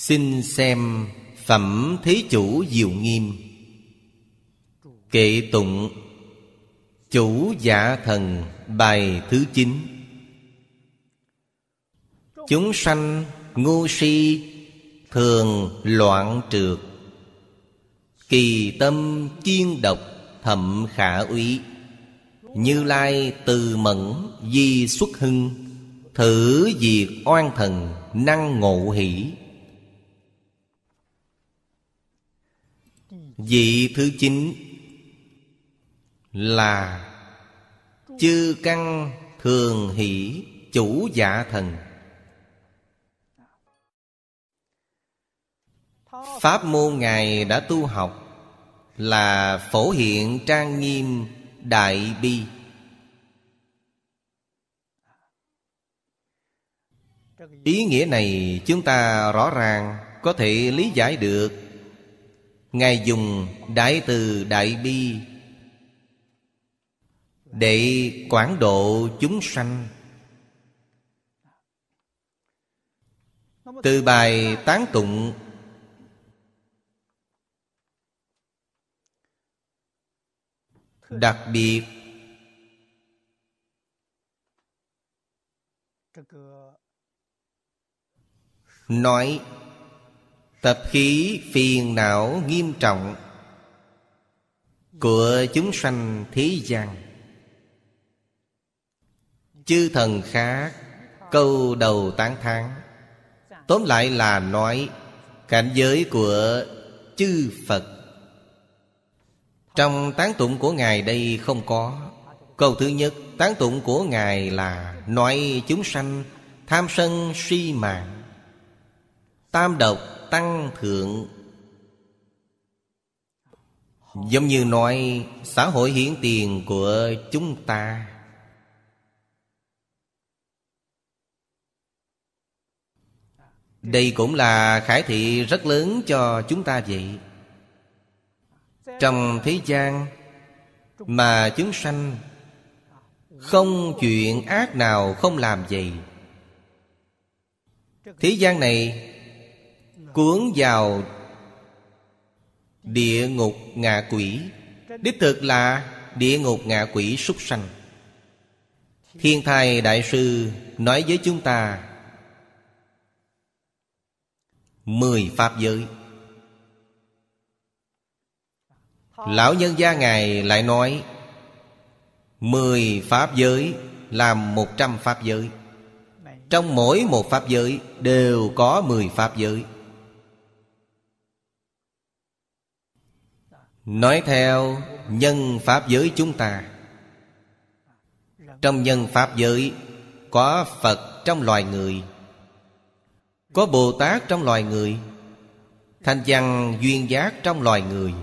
xin xem phẩm thế chủ diệu nghiêm. Kệ tụng chủ giả thần bài thứ chín. Chúng sanh ngu si thường loạn trượt, kỳ tâm chiên độc thậm khả úy như lai từ mẫn di xuất hưng, thử diệt oan thần năng ngộ hỷ. Vị thứ chín là chư căn thường hỷ, chủ giả thần. Pháp môn Ngài đã tu học Là phổ hiện trang nghiêm đại bi. Ý nghĩa này chúng ta rõ ràng, Có thể lý giải được Ngài dùng đại từ đại bi Để quảng độ chúng sanh. Từ bài tán tụng, đặc biệt nói tập khí phiền não nghiêm trọng của chúng sanh thế gian. Chư thần khác câu đầu tán thán. Tóm lại là nói, cảnh giới của chư phật. Trong tán tụng của Ngài đây không có. Câu thứ nhất, Tán tụng của Ngài là Nói chúng sanh Tham sân si mạng Tam độc tăng thượng. Giống như nói, xã hội hiển tiền của chúng ta. Đây cũng là khải thị rất lớn cho chúng ta vậy. Trong thế gian mà chúng sanh không chuyện ác nào không làm vậy, thế gian này cuốn vào địa ngục ngạ quỷ. Đích thực là địa ngục ngạ quỷ súc sanh. Thiên thai đại sư nói với chúng ta, mười pháp giới. Lão nhân gia Ngài lại nói, Mười Pháp giới làm một trăm Pháp giới. Trong mỗi một Pháp giới đều có mười Pháp giới. Nói theo nhân Pháp giới chúng ta. Trong nhân Pháp giới, Có Phật trong loài người, Có Bồ Tát trong loài người Thanh văn duyên giác trong loài người,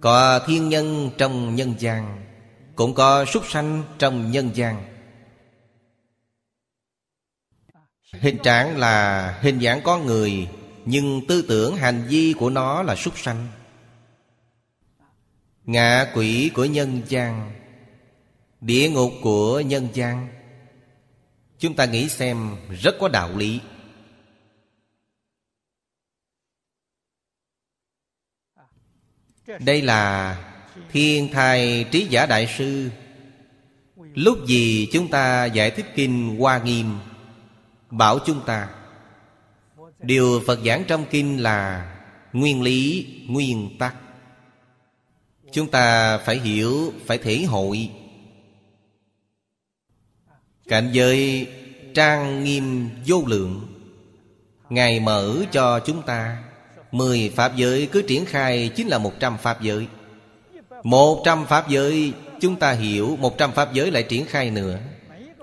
có thiên nhân trong nhân gian, Cũng có súc sanh trong nhân gian. Hình trạng là hình dạng con người, Nhưng tư tưởng hành vi của nó là súc sanh. Ngạ quỷ của nhân gian Địa ngục của nhân gian. Chúng ta nghĩ xem rất có đạo lý. Đây là Thiên thai trí giả đại sư. Lúc gì chúng ta giải thích kinh Hoa Nghiêm Bảo chúng ta. Điều Phật giảng trong kinh là Nguyên lý, nguyên tắc. Chúng ta phải hiểu, phải thể hội. Cảnh giới trang nghiêm vô lượng Ngài mở cho chúng ta Mười Pháp giới cứ triển khai chính là một trăm Pháp giới. Một trăm Pháp giới Chúng ta hiểu một trăm Pháp giới lại triển khai nữa.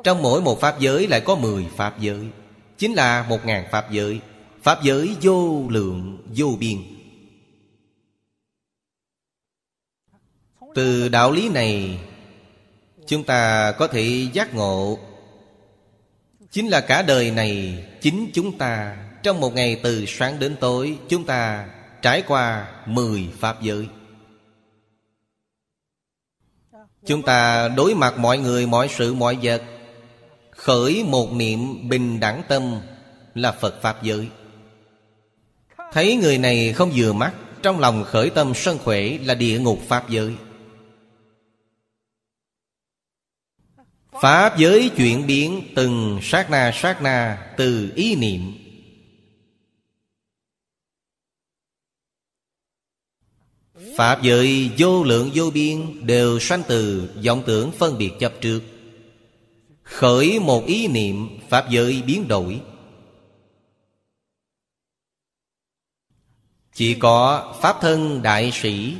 Trong mỗi một Pháp giới lại có mười Pháp giới Chính là một ngàn Pháp giới. Pháp giới vô lượng vô biên. Từ đạo lý này Chúng ta có thể giác ngộ. Chính là cả đời này Chính chúng ta Trong một ngày từ sáng đến tối Chúng ta trải qua mười Pháp giới. Chúng ta đối mặt mọi người, mọi sự, mọi vật Khởi một niệm bình đẳng tâm Là Phật Pháp giới. Thấy người này không vừa mắt Trong lòng khởi tâm sân khỏe là địa ngục Pháp giới. Pháp giới chuyển biến từng sát na sát na từ ý niệm. Pháp giới vô lượng vô biên đều sanh từ vọng tưởng phân biệt chấp trước. Khởi một ý niệm, Pháp giới biến đổi. Chỉ có Pháp thân đại sĩ,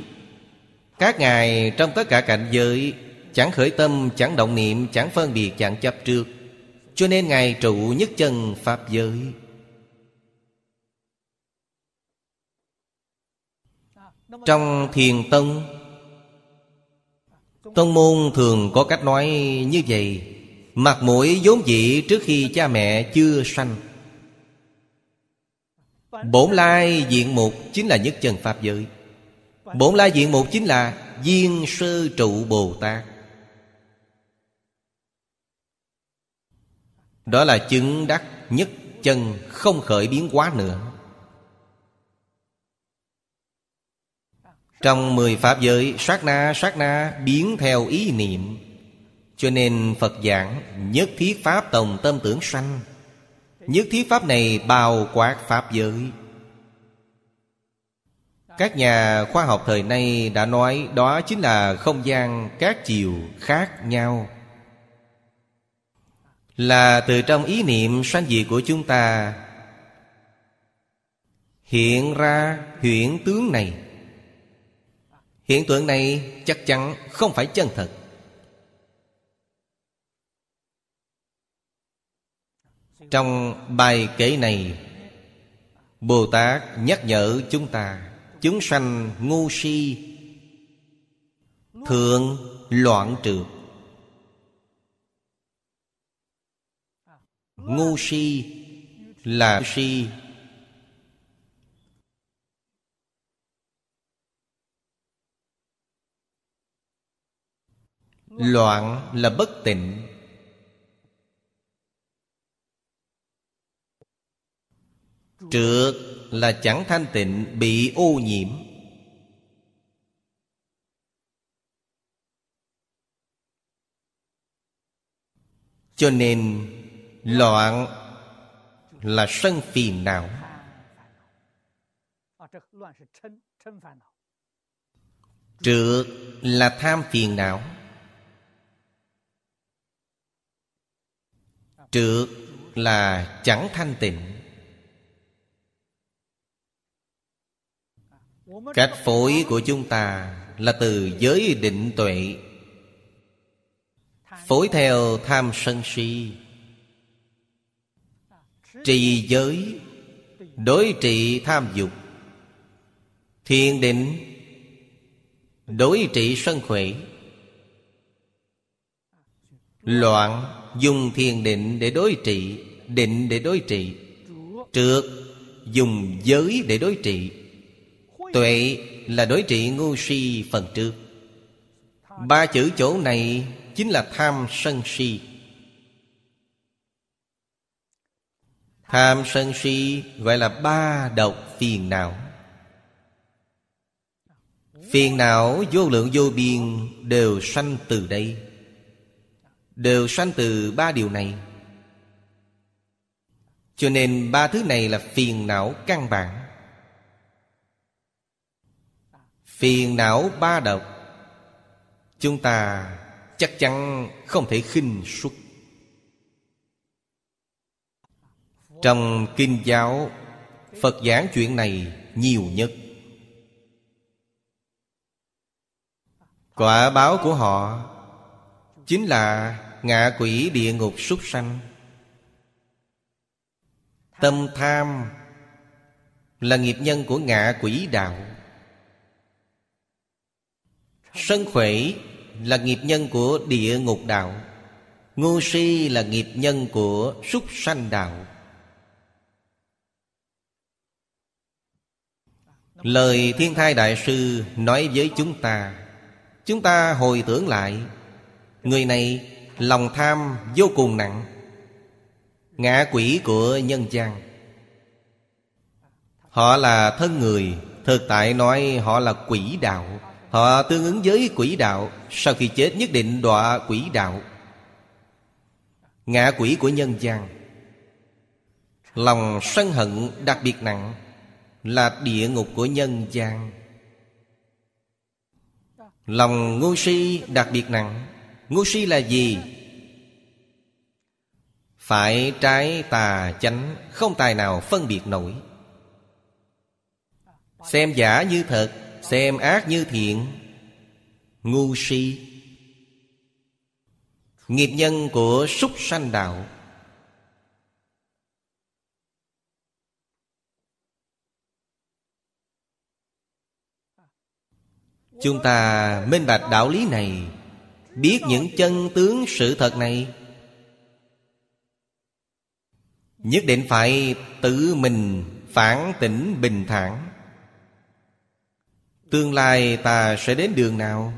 Các ngài trong tất cả cảnh giới Chẳng khởi tâm, chẳng động niệm, chẳng phân biệt, chẳng chấp trước. Cho nên Ngài trụ nhất chân Pháp giới. Trong thiền tông Tông môn thường có cách nói như vậy. Mặt mũi vốn dĩ trước khi cha mẹ chưa sanh. Bổn lai diện mục chính là nhất chân Pháp giới. Bổn lai diện mục chính là Duyên sơ trụ Bồ Tát. Đó là chứng đắc nhất chân Không khởi biến quá nữa. Trong mười Pháp giới, Sát na sát na biến theo ý niệm. Cho nên Phật giảng, Nhất thiết Pháp tổng tâm tưởng sanh. Nhất thiết Pháp này bao quát Pháp giới. Các nhà khoa học thời nay đã nói Đó chính là không gian các chiều khác nhau. Là từ trong ý niệm sanh diệt của chúng ta. Hiện ra hiện tướng này. Hiện tượng này chắc chắn không phải chân thật. Trong bài kể này Bồ Tát nhắc nhở chúng ta, Chúng sanh ngu si, Thường loạn trượt. Ngu si là si. Loạn là bất tịnh. Trượt là chẳng thanh tịnh, Bị ô nhiễm. Cho nên Loạn là sân phiền não Trượt là tham phiền não Trượt là chẳng thanh tịnh. Cách phối của chúng ta là từ giới định tuệ. Phối theo tham sân si. Trì giới, Đối trị tham dục. Thiền định, Đối trị sân khỏe. Loạn Dùng thiền định để đối trị Định để đối trị Trượt Dùng giới để đối trị Tuệ là đối trị ngu si phần trước. Ba chữ chỗ này Chính là tham sân si. Tham sân si gọi là ba độc phiền não. Phiền não vô lượng vô biên Đều sanh từ đây. Đều sanh từ ba điều này. Cho nên ba thứ này là phiền não căn bản. Phiền não ba độc, Chúng ta chắc chắn không thể khinh suất. Trong kinh giáo, Phật giảng chuyện này nhiều nhất. Quả báo của họ Chính là ngạ quỷ địa ngục súc sanh. Tâm tham Là nghiệp nhân của ngạ quỷ đạo. Sân khỏe là nghiệp nhân của địa ngục đạo. Ngu si là nghiệp nhân của súc sanh đạo. Lời Thiên Thai Đại Sư nói với chúng ta. Chúng ta hồi tưởng lại, Người này lòng tham vô cùng nặng, Ngã quỷ của nhân gian. Họ là thân người, Thực tại nói họ là quỷ đạo. Họ tương ứng với quỷ đạo, Sau khi chết nhất định đọa quỷ đạo. Ngã quỷ của nhân gian. Lòng sân hận đặc biệt nặng. Là địa ngục của nhân gian. Lòng ngu si đặc biệt nặng. Ngu si là gì? Phải trái tà chánh, Không tài nào phân biệt nổi. Xem giả như thật, Xem ác như thiện. Ngu si. Nghiệp nhân của súc sanh đạo. Chúng ta minh bạch đạo lý này. Biết những chân tướng sự thật này. Nhất định phải tự mình phản tỉnh bình thản. Tương lai ta sẽ đến đường nào?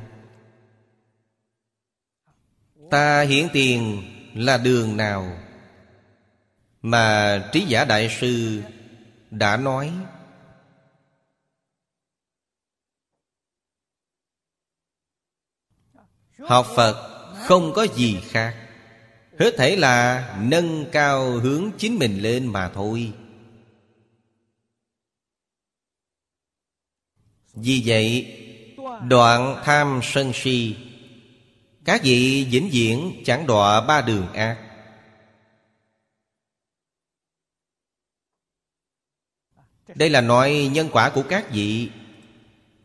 Ta hiển tiền là đường nào? Mà trí giả đại sư đã nói Học Phật không có gì khác. Hết thể là nâng cao hướng chính mình lên mà thôi. Vì vậy, Đoạn tham sân si, Các vị vĩnh viễn chẳng đọa ba đường ác. Đây là nói nhân quả của các vị.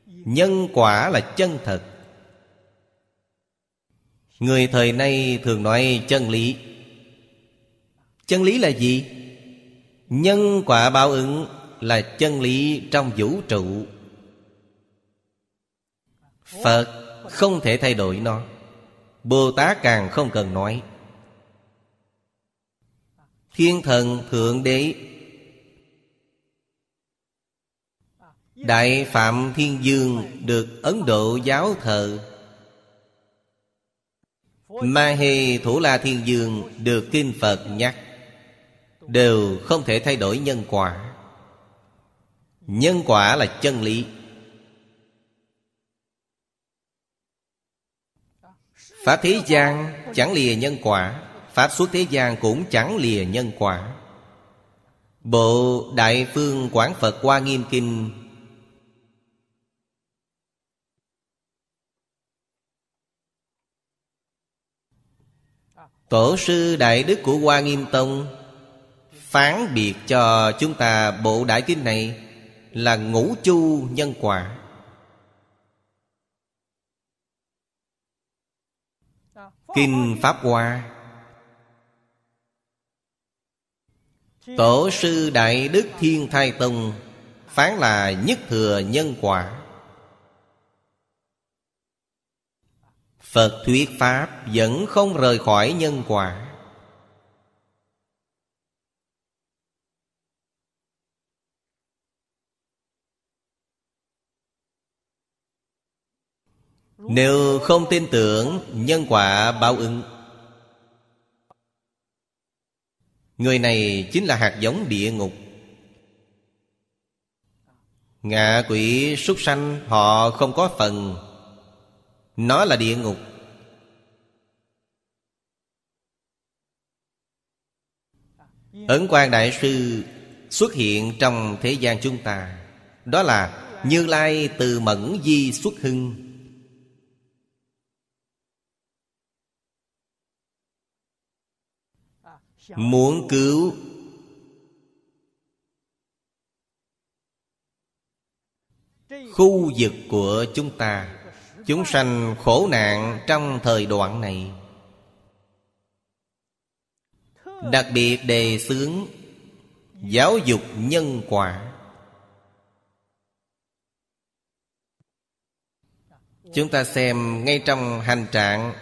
Nhân quả là chân thật. Người thời nay thường nói chân lý. Chân lý là gì? Nhân quả báo ứng là chân lý trong vũ trụ. Phật không thể thay đổi nó. Bồ Tát càng không cần nói. Thiên thần Thượng Đế. Đại Phạm Thiên Dương được Ấn Độ giáo thờ. Ma Hê Thủ La Thiên Dương được Kinh Phật nhắc, Đều không thể thay đổi nhân quả. Nhân quả là chân lý. Pháp thế gian chẳng lìa nhân quả Pháp xuất thế gian cũng chẳng lìa nhân quả. Bộ Đại Phương Quán Phật Hoa Nghiêm Kinh Tổ sư Đại Đức của Hoa Nghiêm Tông, Phán biệt cho chúng ta bộ đại kinh này Là ngũ chu nhân quả. Kinh Pháp Hoa. Tổ sư Đại Đức Thiên Thai Tông Phán là nhất thừa nhân quả. Phật thuyết Pháp vẫn không rời khỏi nhân quả. Nếu không tin tưởng, nhân quả báo ứng. Người này chính là hạt giống địa ngục. Ngạ quỷ súc sanh, họ không có phần. Nó là địa ngục. Ấn quang Đại Sư xuất hiện trong thế gian chúng ta. Đó là Như Lai từ mẫn di xuất hưng. Muốn cứu Khu vực của chúng ta. Chúng sanh khổ nạn trong thời đoạn này. Đặc biệt đề xướng Giáo dục nhân quả. Chúng ta xem ngay trong hành trạng,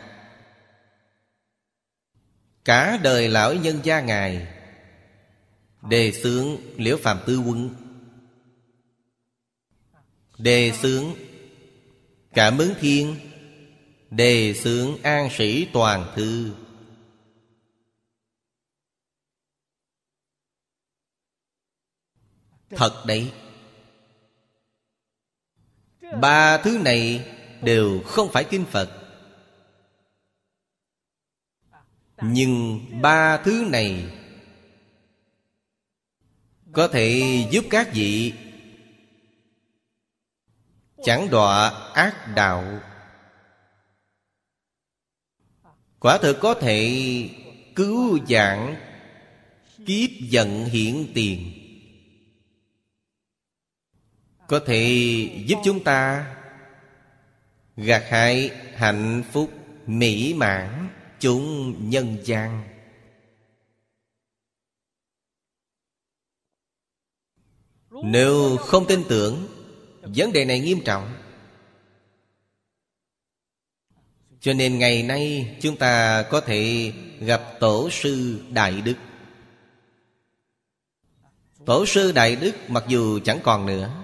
Cả đời lão nhân gia Ngài Đề xướng Liễu Phạm Tư Quân Đề xướng Cảm ứng thiên, Đề xướng An Sĩ Toàn Thư. Thật đấy. Ba thứ này đều không phải kinh Phật. Nhưng ba thứ này Có thể giúp các vị Chẳng đọa ác đạo. Quả thực có thể cứu giảng Kiếp giận hiển tiền. Có thể giúp chúng ta Gạt hại hạnh phúc mỹ mãn chúng nhân gian. Nếu không tin tưởng Vấn đề này nghiêm trọng. Cho nên ngày nay chúng ta có thể gặp Tổ sư Đại Đức. Tổ sư Đại Đức mặc dù chẳng còn nữa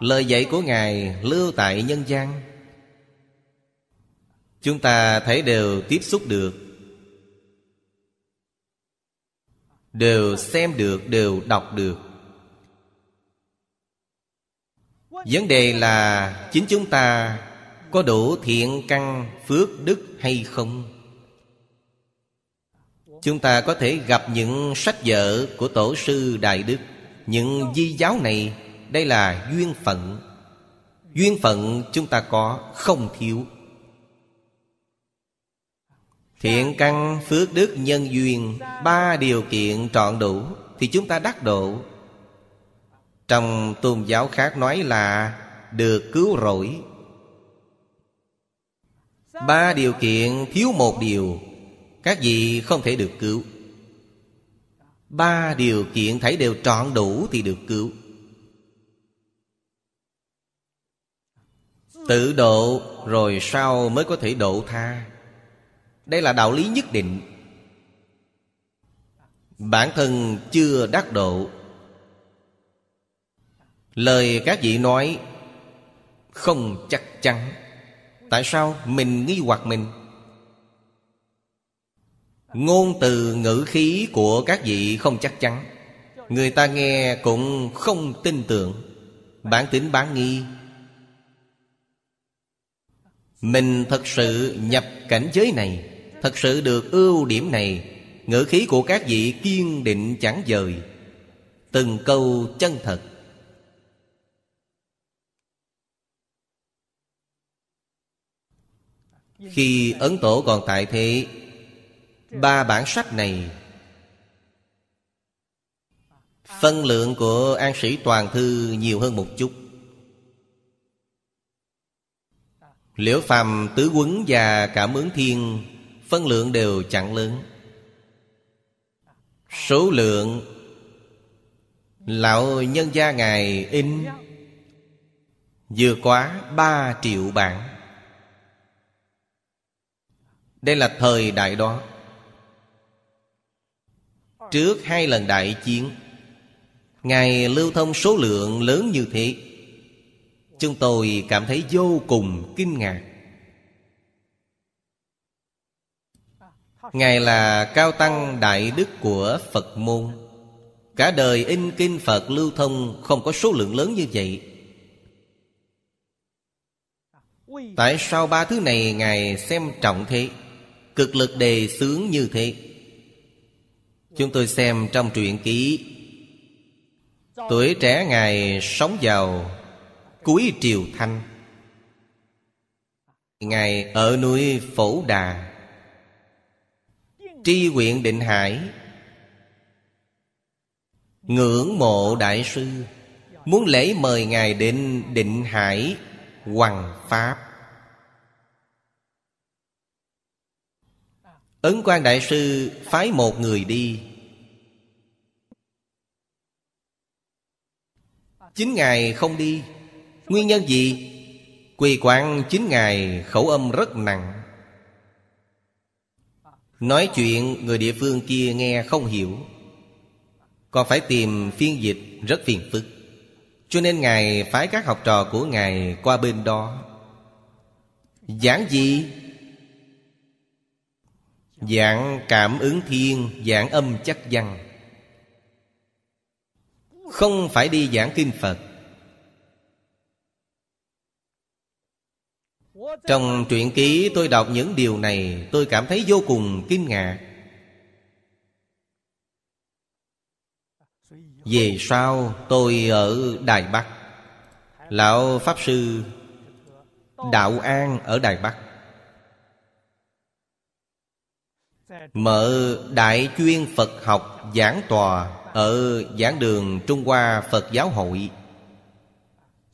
Lời dạy của Ngài lưu tại nhân gian. Chúng ta thấy đều tiếp xúc được Đều xem được, đều đọc được. Vấn đề là chính chúng ta có đủ thiện căn, phước đức hay không? Chúng ta có thể gặp những sách vở của Tổ sư Đại Đức. Những di giáo này, Đây là duyên phận. Duyên phận chúng ta có không thiếu. Thiện căn, phước đức, nhân duyên, Ba điều kiện trọn đủ Thì chúng ta đắc độ. Trong tôn giáo khác nói là Được cứu rỗi. Ba điều kiện thiếu một điều, Các vị không thể được cứu. Ba điều kiện thấy đều trọn đủ thì được cứu. Tự độ rồi sau mới có thể độ tha. Đây là đạo lý nhất định. Bản thân chưa đắc độ Lời các vị nói Không chắc chắn. Tại sao mình nghi hoặc mình? Ngôn từ ngữ khí của các vị không chắc chắn. Người ta nghe cũng không tin tưởng. Bản tính bán nghi. Mình thật sự nhập cảnh giới này, Thật sự được ưu điểm này. Ngữ khí của các vị kiên định chẳng dời. Từng câu chân thật. Khi Ấn Tổ còn tại thế, Ba bản sách này, Phân lượng của An Sĩ Toàn Thư nhiều hơn một chút. Liễu Phàm, Tứ Quấn và Cảm ứng Thiên Phân lượng đều chẳng lớn. Số lượng Lão nhân gia Ngài in Vừa quá ba triệu bản. Đây là thời đại đó. Trước hai lần đại chiến, Ngài lưu thông số lượng lớn như thế. Chúng tôi cảm thấy vô cùng kinh ngạc. Ngài là cao tăng đại đức của Phật môn. Cả đời in kinh Phật lưu thông Không có số lượng lớn như vậy. Tại sao ba thứ này Ngài xem trọng thế? Cực lực đề sướng như thế. Chúng tôi xem trong truyện ký. Tuổi trẻ Ngài sống vào cuối triều thanh. Ngài ở núi Phổ Đà. Tri huyện định hải. Ngưỡng mộ đại sư, muốn lễ mời ngài đến định hải hoàng pháp. Ấn quan đại sư phái một người đi. Chính ngài không đi. Nguyên nhân gì? Quỳ quán chính ngài khẩu âm rất nặng. Nói chuyện, người địa phương kia nghe không hiểu. Còn phải tìm phiên dịch rất phiền phức. Cho nên Ngài phái các học trò của Ngài qua bên đó. Giảng gì? Dạng cảm ứng thiên, Dạng âm chắc văn. Không phải đi giảng kinh Phật. Trong truyện ký tôi đọc những điều này Tôi cảm thấy vô cùng kinh ngạc. Về sau tôi ở Đài Bắc. Lão Pháp Sư Đạo An ở Đài Bắc. Mở Đại chuyên Phật học giảng tòa Ở giảng đường Trung Hoa Phật Giáo Hội.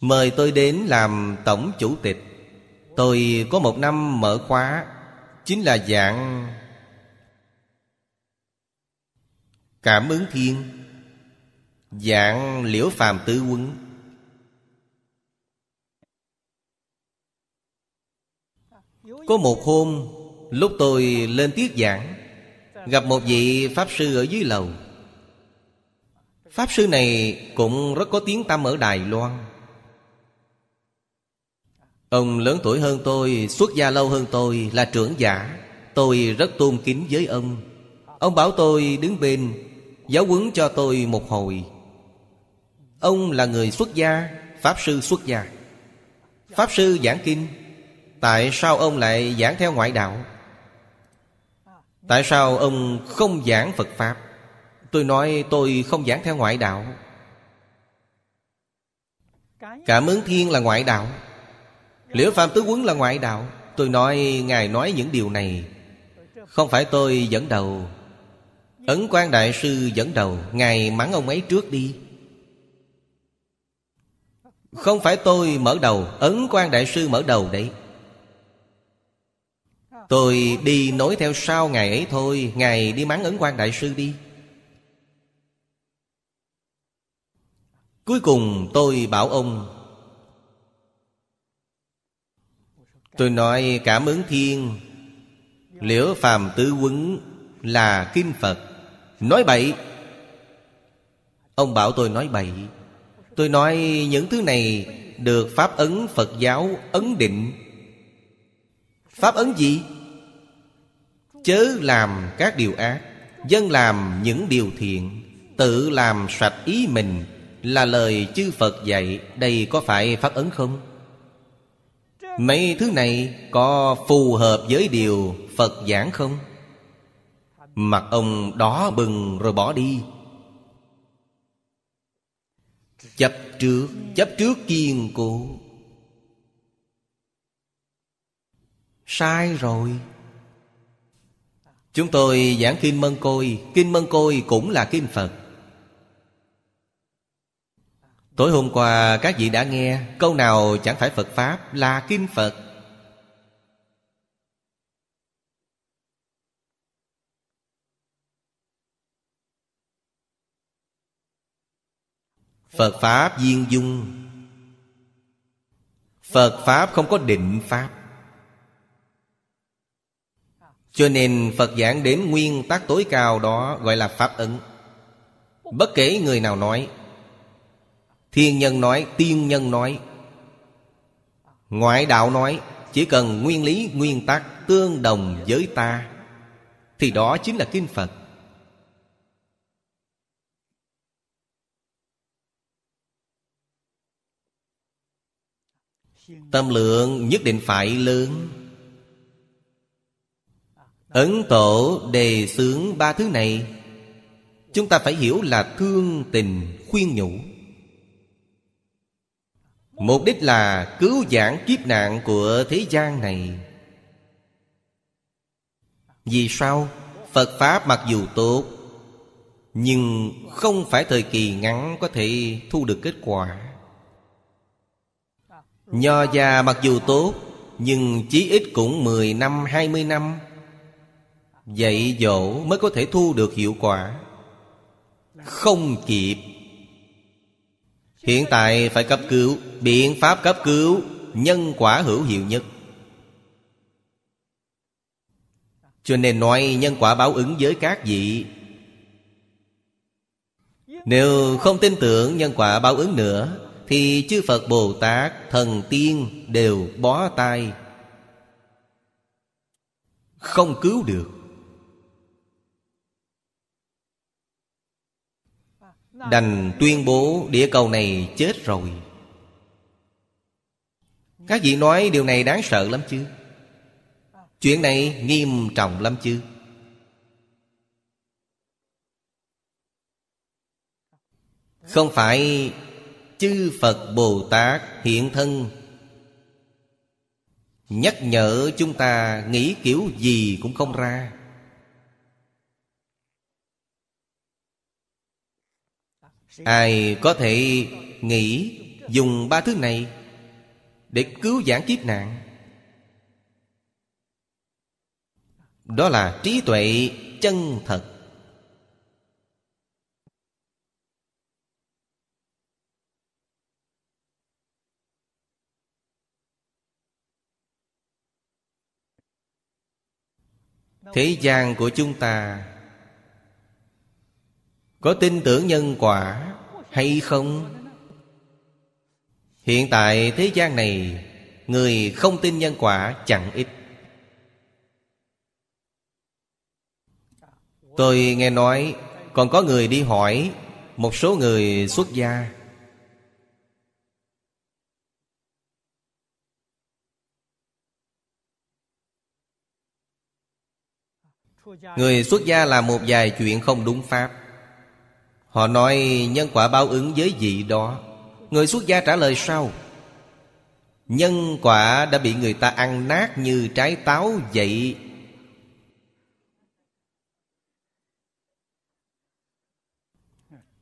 Mời tôi đến làm Tổng Chủ tịch. Tôi có một năm mở khóa, Chính là dạng Cảm ứng thiên Dạng liễu phàm tứ quân Có một hôm Lúc tôi lên tiết giảng, Gặp một vị Pháp Sư ở dưới lầu. Pháp Sư này cũng rất có tiếng tăm ở Đài Loan. Ông lớn tuổi hơn tôi, Xuất gia lâu hơn tôi, Là trưởng giả. Tôi rất tôn kính với ông. Ông bảo tôi đứng bên, Giáo huấn cho tôi một hồi. Ông là người xuất gia, Pháp sư xuất gia. Pháp sư giảng kinh. Tại sao ông lại giảng theo ngoại đạo? Tại sao ông không giảng Phật Pháp? Tôi nói tôi không giảng theo ngoại đạo. Cảm ứng thiên là ngoại đạo. Liễu Phạm Tứ Quấn là ngoại đạo? Tôi nói, Ngài nói những điều này. Không phải tôi dẫn đầu. Ấn quan Đại Sư dẫn đầu. Ngài mắng ông ấy trước đi. Không phải tôi mở đầu. Ấn quan Đại Sư mở đầu đấy. Tôi đi nối theo sau Ngài ấy thôi. Ngài đi mắng Ấn quan Đại Sư đi. Cuối cùng tôi bảo ông, Tôi nói cảm ứng thiên, Liễu phàm tứ quấn là kim Phật. Nói bậy. Ông bảo tôi nói bậy. Tôi nói những thứ này Được Pháp ấn Phật giáo ấn định. Pháp ấn gì? Chớ làm các điều ác, Dân làm những điều thiện, Tự làm sạch ý mình, Là lời chư Phật dạy, Đây có phải Pháp ấn không? Mấy thứ này có phù hợp với điều Phật giảng không? Mặt ông đỏ bừng rồi bỏ đi Chấp trước Chấp trước kiên cố Sai rồi Chúng tôi giảng Kinh Mân Côi. Kinh Mân Côi cũng là Kinh Phật. Tối hôm qua, các vị đã nghe, Câu nào chẳng phải Phật Pháp là Kinh Phật? Phật Pháp viên dung. Phật Pháp không có định Pháp. Cho nên Phật giảng đến nguyên tắc tối cao đó Gọi là Pháp ứng Bất kể người nào nói Thiên nhân nói, tiên nhân nói Ngoại đạo nói Chỉ cần nguyên lý, nguyên tắc tương đồng với ta Thì đó chính là Kinh Phật. Tâm lượng nhất định phải lớn. Ấn tổ đề xướng ba thứ này. Chúng ta phải hiểu là thương tình khuyên nhủ. Mục đích là cứu giảng kiếp nạn của thế gian này. Vì sao? Phật Pháp mặc dù tốt Nhưng không phải thời kỳ ngắn có thể thu được kết quả. Nho già mặc dù tốt Nhưng chí ít cũng 10 năm, 20 năm Dạy dỗ mới có thể thu được hiệu quả. Không kịp. Hiện tại phải cấp cứu Biện pháp cấp cứu Nhân quả hữu hiệu nhất. Cho nên nói nhân quả báo ứng với các vị. Nếu không tin tưởng nhân quả báo ứng nữa Thì chư Phật Bồ Tát, thần tiên đều bó tay. Không cứu được. Đành tuyên bố địa cầu này chết rồi. Các vị nói điều này đáng sợ lắm chứ? Chuyện này nghiêm trọng lắm chứ? Không phải chư Phật Bồ Tát hiện thân Nhắc nhở chúng ta nghĩ kiểu gì cũng không ra. Ai có thể nghĩ dùng ba thứ này Để cứu giảng kiếp nạn? Đó là trí tuệ chân thật. Thế gian của chúng ta có tin tưởng nhân quả hay không? Hiện tại thế gian này, Người không tin nhân quả chẳng ít. Tôi nghe nói Còn có người đi hỏi Một số người xuất gia. Người xuất gia làm một vài chuyện không đúng pháp. Họ nói, nhân quả báo ứng với vị đó? Người xuất gia trả lời sau, Nhân quả đã bị người ta ăn nát như trái táo vậy.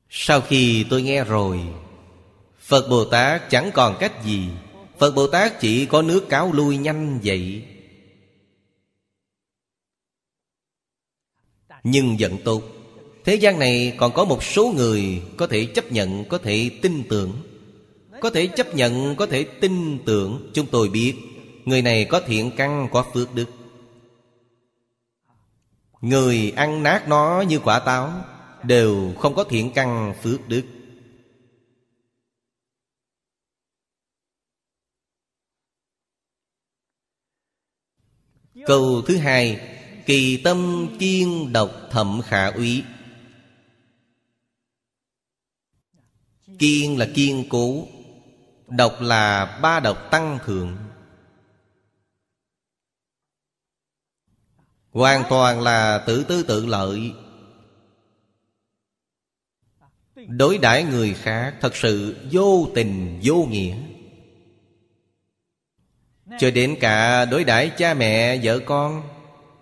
Sau khi tôi nghe rồi, Phật Bồ Tát chẳng còn cách gì. Phật Bồ Tát chỉ có nước cáo lui nhanh vậy. Nhưng giận tốt. Thế gian này còn có một số người Có thể chấp nhận, có thể tin tưởng. Có thể chấp nhận, có thể tin tưởng Chúng tôi biết Người này có thiện căn, có phước đức. Người ăn nát nó như quả táo Đều không có thiện căn phước đức. Câu thứ hai Kỳ tâm kiên độc thậm khả úy. Kiên là kiên cố, Độc là ba độc tăng thượng. Hoàn toàn là tự tư tự lợi. Đối đãi người khác thật sự vô tình, vô nghĩa. Cho đến cả đối đãi cha mẹ, vợ con,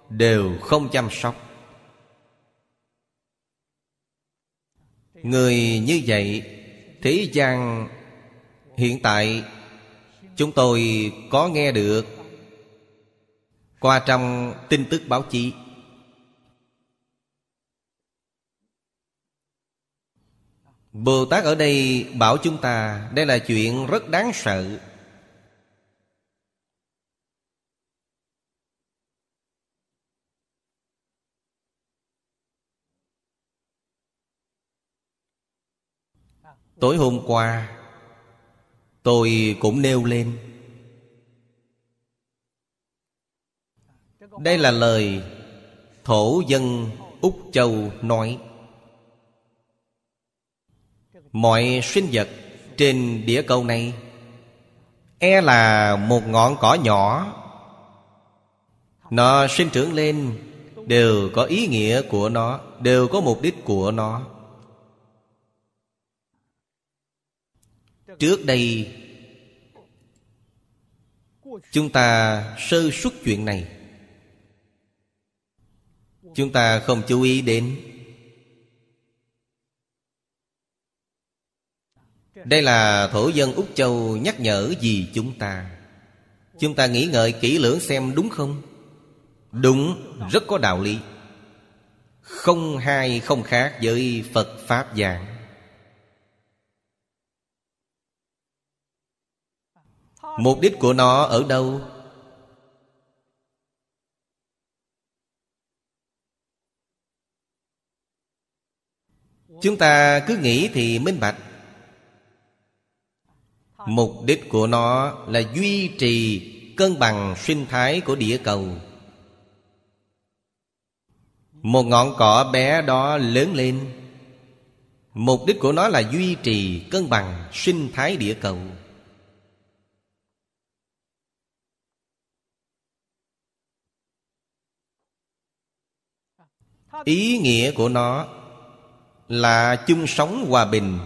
Đều không chăm sóc. Người như vậy Thế gian Hiện tại, Chúng tôi có nghe được Qua trong tin tức báo chí. Bồ Tát ở đây bảo chúng ta, Đây là chuyện rất đáng sợ. Tối hôm qua, Tôi cũng nêu lên. Đây là lời Thổ dân Úc Châu nói. Mọi sinh vật trên địa cầu này E là một ngọn cỏ nhỏ. Nó sinh trưởng lên Đều có ý nghĩa của nó, Đều có mục đích của nó. Trước đây Chúng ta sơ xuất chuyện này. Chúng ta không chú ý đến. Đây là thổ dân Úc Châu nhắc nhở gì chúng ta. Chúng ta nghĩ ngợi kỹ lưỡng xem đúng không? Đúng, rất có đạo lý. Không hai không khác với Phật Pháp giảng. mục đích của nó ở đâu? Chúng ta cứ nghĩ thì minh bạch. Mục đích của nó là duy trì cân bằng sinh thái của địa cầu. Một ngọn cỏ bé đó lớn lên. Mục đích của nó là duy trì cân bằng sinh thái địa cầu. Ý nghĩa của nó là chung sống hòa bình.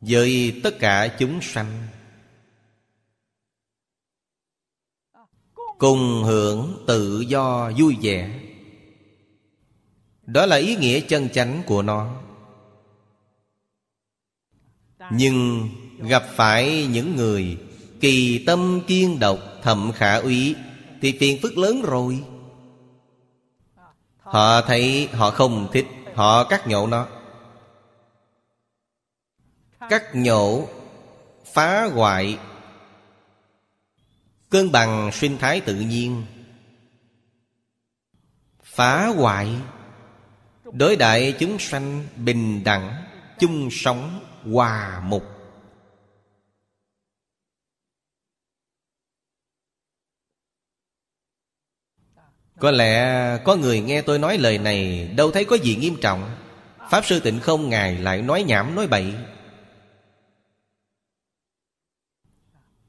Với tất cả chúng sanh, cùng hưởng tự do vui vẻ. Đó là ý nghĩa chân chánh của nó. Nhưng gặp phải những người kỳ tâm kiên độc, thậm khả úy thì phiền phức lớn rồi. Họ thấy họ không thích, họ cắt nhổ nó. Cắt nhổ, phá hoại, cân bằng sinh thái tự nhiên. Phá hoại, đối đại chúng sanh bình đẳng, chung sống hòa mục. Có lẽ có người nghe tôi nói lời này, đâu thấy có gì nghiêm trọng. Pháp sư tịnh không ngài lại nói nhảm, nói bậy.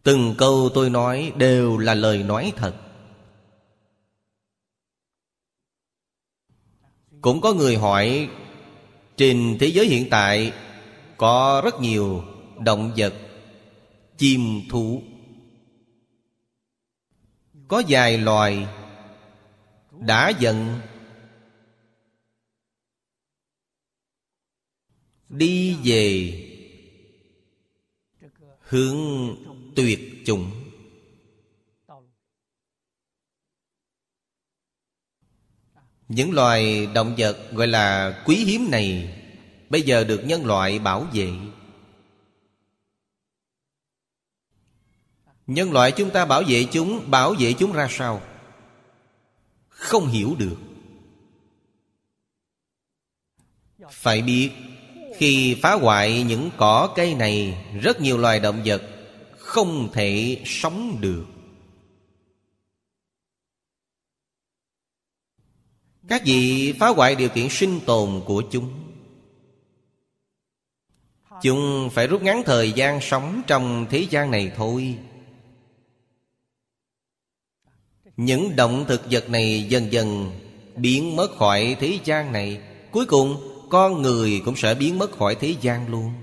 Từng câu tôi nói đều là lời nói thật. Cũng có người hỏi, trên thế giới hiện tại có rất nhiều động vật, chim thú. Có vài loài đã giận đi về hướng tuyệt chủng. Những loài động vật gọi là quý hiếm này bây giờ được nhân loại bảo vệ. Nhân loại chúng ta bảo vệ chúng, bảo vệ chúng ra sao? Không hiểu được. Phải biết, khi phá hoại những cỏ cây này, rất nhiều loài động vật không thể sống được. Các vị phá hoại điều kiện sinh tồn của chúng. Chúng phải rút ngắn thời gian sống trong thế gian này thôi những động thực vật này dần dần biến mất khỏi thế gian này. Cuối cùng, con người cũng sẽ biến mất khỏi thế gian luôn.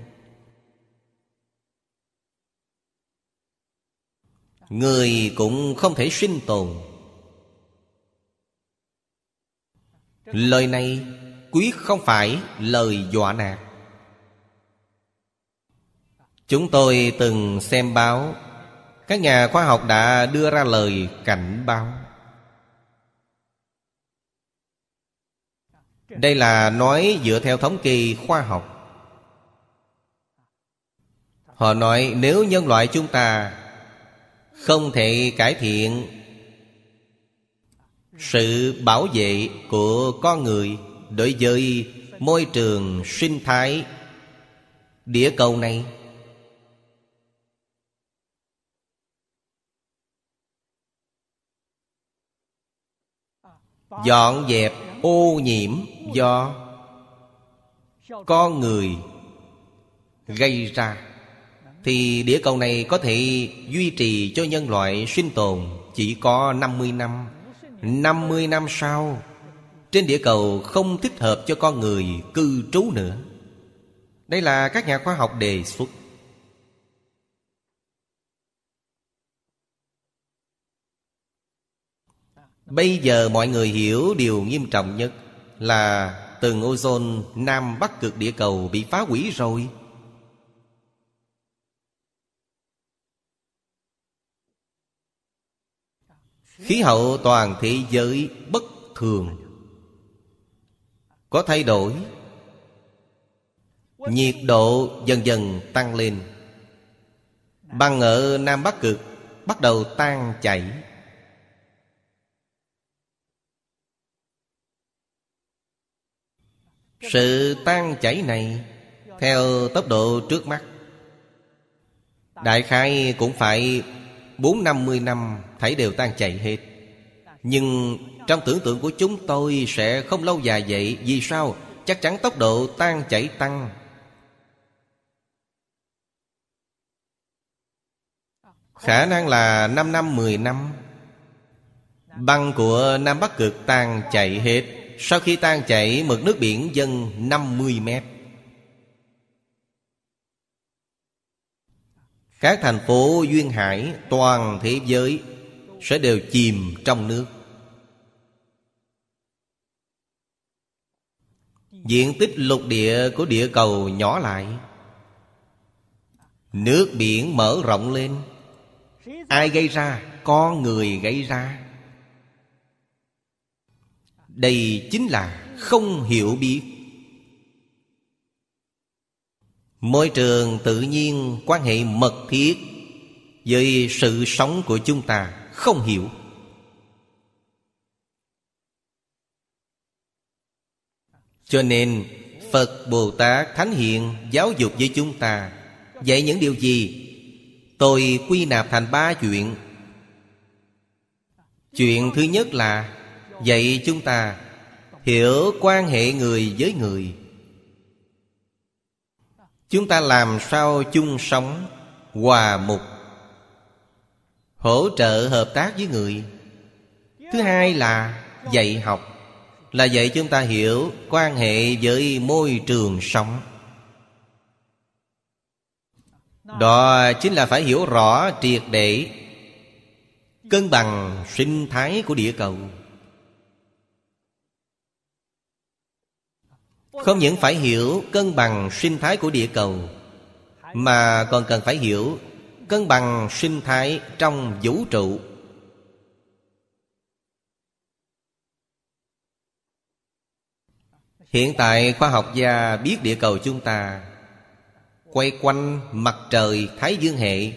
Người cũng không thể sinh tồn. Lời này quyết không phải lời dọa nạt. Chúng tôi từng xem báo các nhà khoa học đã đưa ra lời cảnh báo. Đây là nói dựa theo thống kê khoa học. Họ nói nếu nhân loại chúng ta không thể cải thiện sự bảo vệ của con người đối với môi trường sinh thái địa cầu này dọn dẹp ô nhiễm do con người gây ra. Thì địa cầu này có thể duy trì cho nhân loại sinh tồn chỉ có 50 năm. 50 năm sau, Trên địa cầu không thích hợp cho con người cư trú nữa. Đây là các nhà khoa học đề xuất. Bây giờ mọi người hiểu điều nghiêm trọng nhất Là tầng ozone Nam Bắc cực địa cầu bị phá hủy rồi. Khí hậu toàn thế giới bất thường. Có thay đổi. Nhiệt độ dần dần tăng lên. Băng ở Nam Bắc Cực Bắt đầu tan chảy. Sự tan chảy này, Theo tốc độ trước mắt, Đại khai cũng phải bốn năm mươi năm Thấy đều tan chảy hết. Nhưng trong tưởng tượng của chúng tôi Sẽ không lâu dài vậy, Vì sao? Chắc chắn tốc độ tan chảy tăng. Khả năng là 5 năm 10 năm. Băng của Nam Bắc Cực tan chảy hết. Sau khi tan chảy, mực nước biển dâng 50 mét. Các thành phố duyên hải, toàn thế giới Sẽ đều chìm trong nước. Diện tích lục địa của địa cầu nhỏ lại. Nước biển mở rộng lên. Ai gây ra? Con người gây ra. Đây chính là không hiểu biết. Môi trường tự nhiên quan hệ mật thiết Với sự sống của chúng ta không hiểu. Cho nên, Phật Bồ Tát Thánh Hiện giáo dục với chúng ta Dạy những điều gì? Tôi quy nạp thành ba chuyện. Chuyện thứ nhất là Dạy chúng ta Hiểu quan hệ người với người. Chúng ta làm sao chung sống Hòa mục, Hỗ trợ hợp tác với người? Thứ hai là dạy học. Là dạy chúng ta hiểu quan hệ với môi trường sống. Đó chính là phải hiểu rõ triệt để Cân bằng sinh thái của địa cầu. Không những phải hiểu cân bằng sinh thái của địa cầu, Mà còn cần phải hiểu cân bằng sinh thái trong vũ trụ. Hiện tại, khoa học gia biết địa cầu chúng ta Quay quanh mặt trời Thái Dương hệ.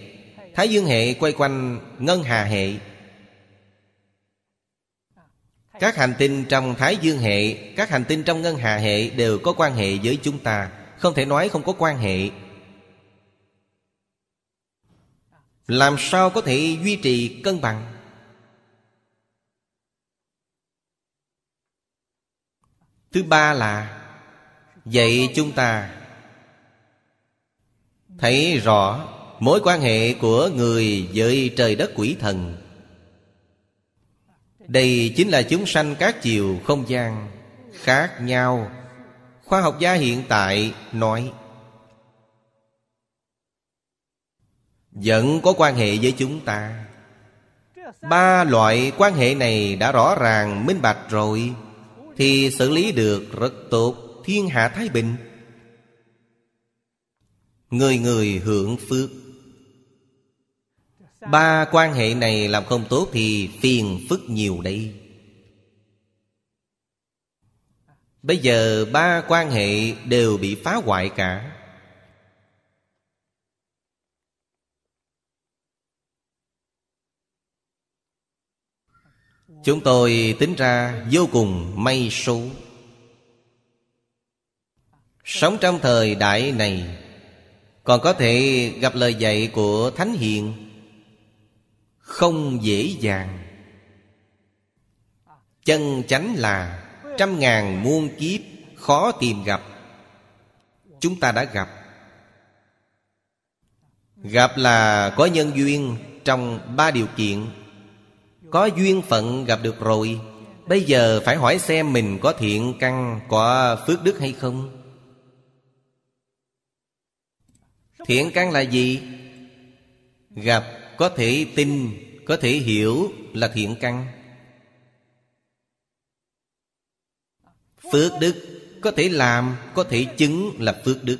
Thái Dương hệ quay quanh Ngân Hà hệ. Các hành tinh trong Thái Dương hệ, Các hành tinh trong Ngân Hà hệ Đều có quan hệ với chúng ta. Không thể nói không có quan hệ. Làm sao có thể duy trì cân bằng? Thứ ba là Dạy chúng ta. Thấy rõ mối quan hệ của người với trời đất quỷ thần. Đây chính là chúng sanh các chiều không gian, khác nhau. Khoa học gia hiện tại nói, Vẫn có quan hệ với chúng ta. Ba loại quan hệ này đã rõ ràng, minh bạch rồi, Thì xử lý được rất tốt. Thiên hạ Thái Bình. Người người hưởng phước. Ba quan hệ này làm không tốt Thì phiền phức nhiều đây Bây giờ ba quan hệ đều bị phá hoại cả. Chúng tôi tính ra vô cùng may số. Sống trong thời đại này, còn có thể gặp lời dạy của Thánh Hiền. Không dễ dàng. Chân chánh là Trăm ngàn muôn kiếp Khó tìm gặp. Chúng ta đã gặp. Gặp là có nhân duyên Trong ba điều kiện. Có duyên phận gặp được rồi. Bây giờ phải hỏi xem mình có thiện căn, Có phước đức hay không? Thiện căn là gì? Gặp có thể tin, Có thể hiểu là thiện căn. Phước đức Có thể làm, Có thể chứng là phước đức.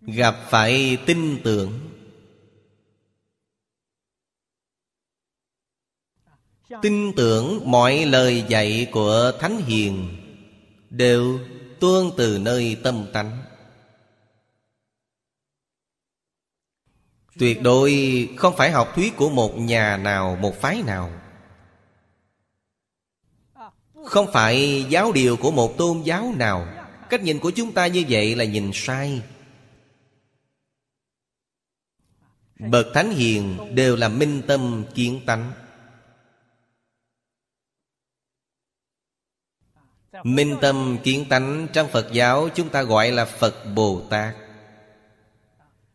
Gặp phải tin tưởng. Tin tưởng mọi lời dạy của Thánh Hiền đều tuôn từ nơi tâm tánh. Tuyệt đối không phải học thuyết của một nhà nào, một phái nào. Không phải giáo điều của một tôn giáo nào. Cách nhìn của chúng ta như vậy là nhìn sai. Bậc Thánh Hiền đều là minh tâm kiến tánh. Minh tâm kiến tánh trong Phật giáo chúng ta gọi là Phật Bồ Tát.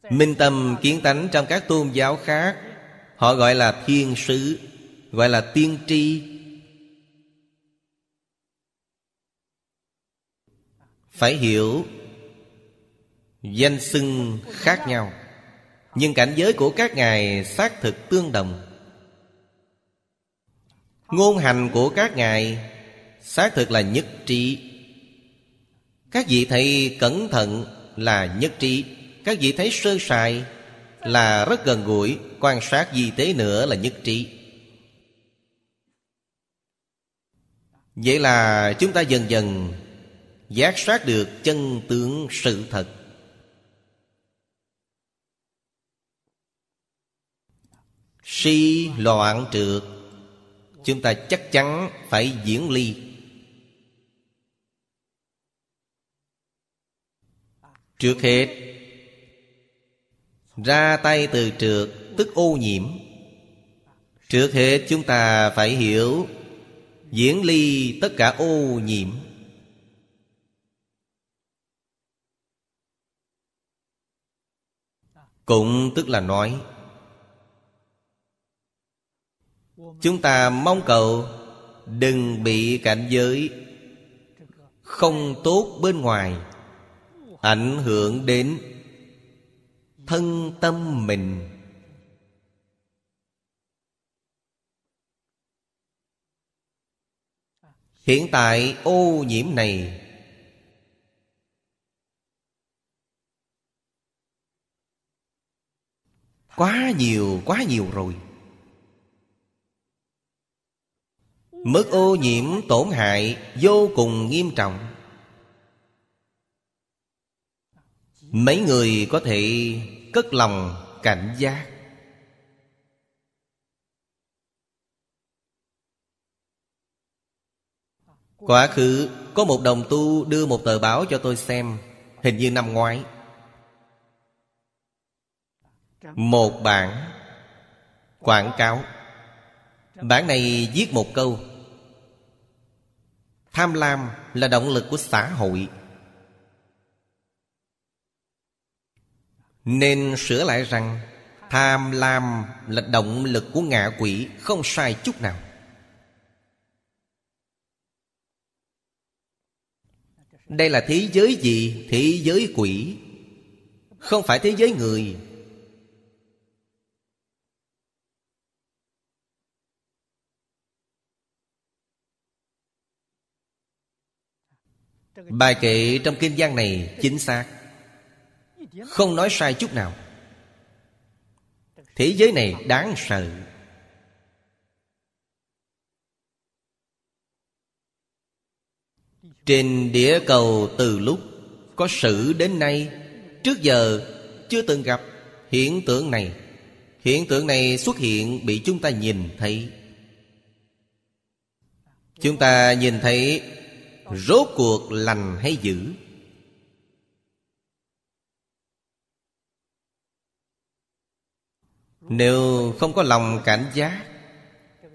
Minh tâm kiến tánh trong các tôn giáo khác. Họ gọi là thiên sứ, Gọi là tiên tri. Phải hiểu, Danh xưng khác nhau, Nhưng cảnh giới của các ngài xác thực tương đồng. Ngôn hành của các ngài xác thực là nhất trí. Các vị thầy cẩn thận là nhất trí. Các vị thấy sơ sài là rất gần gũi, Quan sát gì tế nữa là nhất trí. Vậy là chúng ta dần dần Giác sát được chân tướng sự thật. Si loạn trượt, Chúng ta chắc chắn phải diễn ly. Trước hết ra tay từ trượt, tức ô nhiễm. Trước hết chúng ta phải hiểu, Diễn ly tất cả ô nhiễm. Cũng tức là nói, Chúng ta mong cầu Đừng bị cảnh giới Không tốt bên ngoài Ảnh hưởng đến Thân tâm mình. Hiện tại ô nhiễm này Quá nhiều, quá nhiều rồi. Mức ô nhiễm tổn hại vô cùng nghiêm trọng. Mấy người có thể cất lòng cảnh giác. Quá khứ, có một đồng tu đưa một tờ báo cho tôi xem, Hình như năm ngoái. Một bản Quảng cáo. Bản này viết một câu, Tham lam là động lực của xã hội. Nên sửa lại rằng, Tham lam là động lực của ngạ quỷ, Không sai chút nào. Đây là thế giới gì? Thế giới quỷ. Không phải thế giới người. Bài kệ trong kinh văn này chính xác. Không nói sai chút nào. Thế giới này đáng sợ. Trên địa cầu từ lúc Có sự đến nay, Trước giờ chưa từng gặp hiện tượng này. Hiện tượng này xuất hiện bị chúng ta nhìn thấy. Chúng ta nhìn thấy Rốt cuộc lành hay dữ? Nếu không có lòng cảnh giác,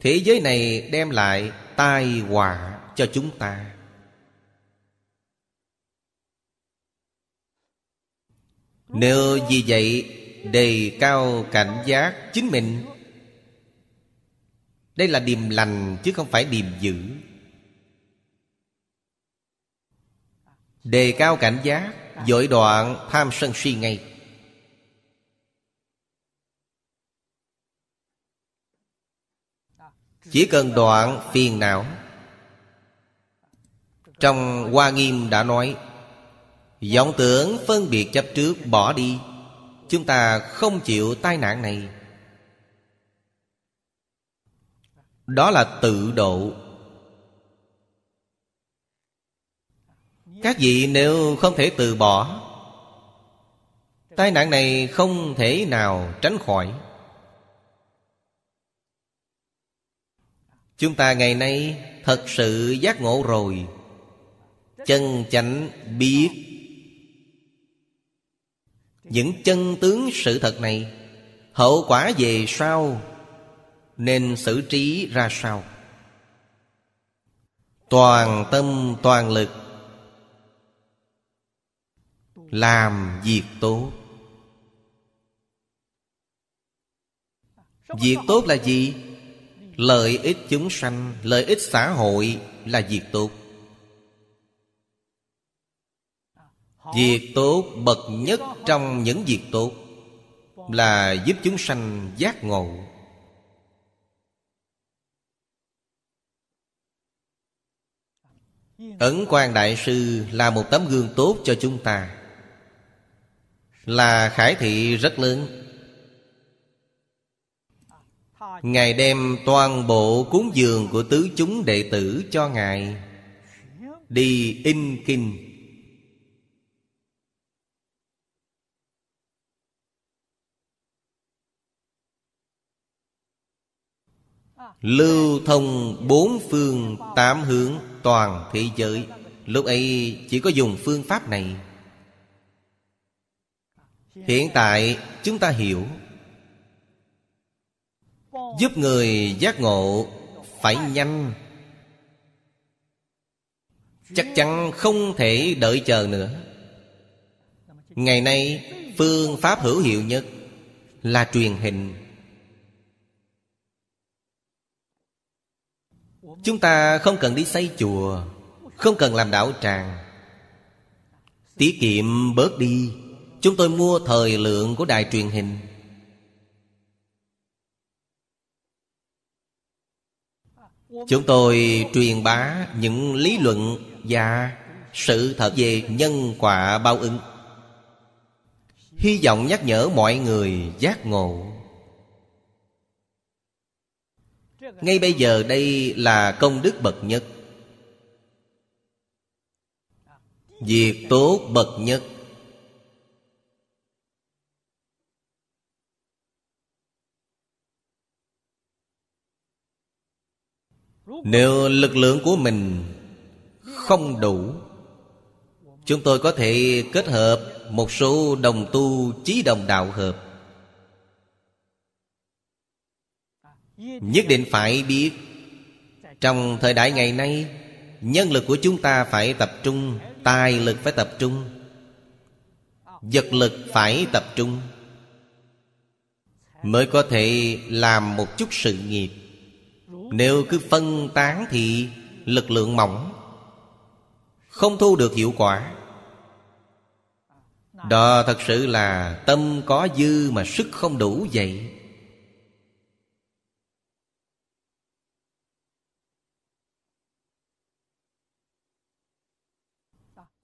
Thế giới này đem lại tai họa cho chúng ta. Nếu vì vậy, đề cao cảnh giác chính mình. Đây là điềm lành chứ không phải điềm dữ. Đề cao cảnh giác, Dội đoạn tham sân si ngay. Chỉ cần đoạn phiền não. Trong Hoa Nghiêm đã nói, vọng tưởng phân biệt chấp trước bỏ đi, Chúng ta không chịu tai nạn này. Đó là tự độ. Các vị nếu không thể từ bỏ, Tai nạn này không thể nào tránh khỏi. Chúng ta ngày nay thật sự giác ngộ rồi. Chân chánh biết. Những chân tướng sự thật này, Hậu quả về sau Nên xử trí ra sao? Toàn tâm, toàn lực Làm việc tốt. Việc tốt là gì? Lợi ích chúng sanh, Lợi ích xã hội là việc tốt. Việc tốt bậc nhất trong những việc tốt Là giúp chúng sanh giác ngộ. Ấn quan Đại Sư là một tấm gương tốt cho chúng ta. Là khải thị rất lớn. Ngài đem toàn bộ cúng dường của tứ chúng đệ tử cho Ngài. Đi in kinh. Lưu thông bốn phương tám hướng toàn thế giới. Lúc ấy chỉ có dùng phương pháp này. Hiện tại chúng ta hiểu. Giúp người giác ngộ Phải nhanh. Chắc chắn không thể đợi chờ nữa. Ngày nay, phương pháp hữu hiệu nhất Là truyền hình. Chúng ta không cần đi xây chùa, Không cần làm đạo tràng. Tiết kiệm bớt đi, Chúng tôi mua thời lượng của đài truyền hình. Chúng tôi truyền bá những lý luận và sự thật về nhân quả báo ứng. Hy vọng nhắc nhở mọi người giác ngộ. Ngay bây giờ đây là công đức bậc nhất. Việc tốt bậc nhất. Nếu lực lượng của mình không đủ, Chúng tôi có thể kết hợp một số đồng tu chí đồng đạo hợp. Nhất định phải biết, Trong thời đại ngày nay, Nhân lực của chúng ta phải tập trung, Tài lực phải tập trung, Vật lực phải tập trung, Mới có thể làm một chút sự nghiệp. Nếu cứ phân tán thì lực lượng mỏng Không thu được hiệu quả. Đó thật sự là tâm có dư mà sức không đủ vậy.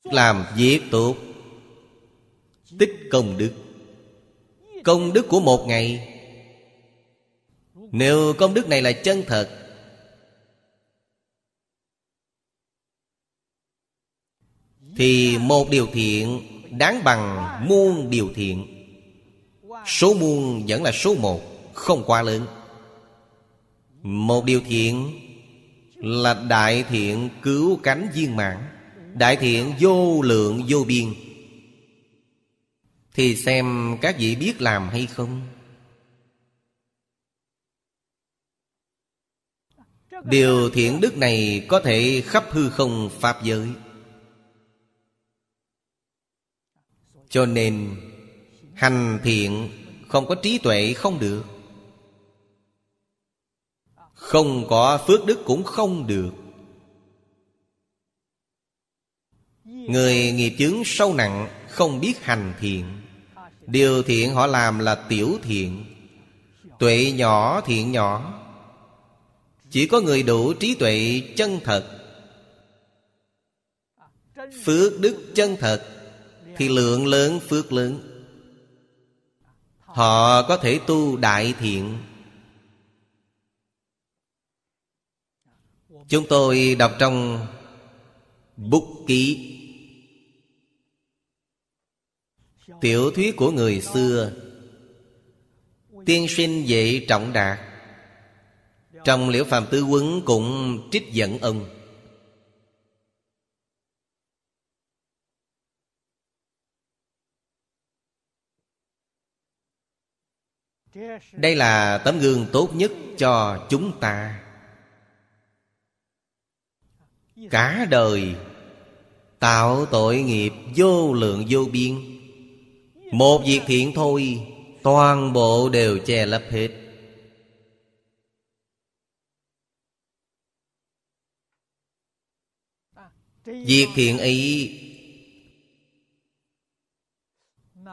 Làm việc tốt, Tích công đức. Công đức của một ngày nếu công đức này là chân thật, Thì một điều thiện Đáng bằng muôn điều thiện. Số muôn vẫn là số một, Không quá lớn. Một điều thiện Là đại thiện cứu cánh viên mãn, Đại thiện vô lượng vô biên. Thì xem các vị biết làm hay không? Điều thiện đức này có thể khắp hư không Pháp giới. Cho nên, Hành thiện không có trí tuệ không được. Không có phước đức cũng không được. Người nghiệp chướng sâu nặng Không biết hành thiện. Điều thiện họ làm là tiểu thiện. Tuệ nhỏ, thiện nhỏ. Chỉ có người đủ trí tuệ chân thật. Phước đức chân thật Thì lượng lớn phước lớn. Họ có thể tu đại thiện. Chúng tôi đọc trong Bút ký. Tiểu thuyết của người xưa, Tiên sinh dạy trọng đạt. Trong liễu phàm tứ quấn cũng trích dẫn ông. Đây là tấm gương tốt nhất cho chúng ta. Cả đời Tạo tội nghiệp vô lượng vô biên. Một việc thiện thôi, Toàn bộ đều che lấp hết. Việc thiện ấy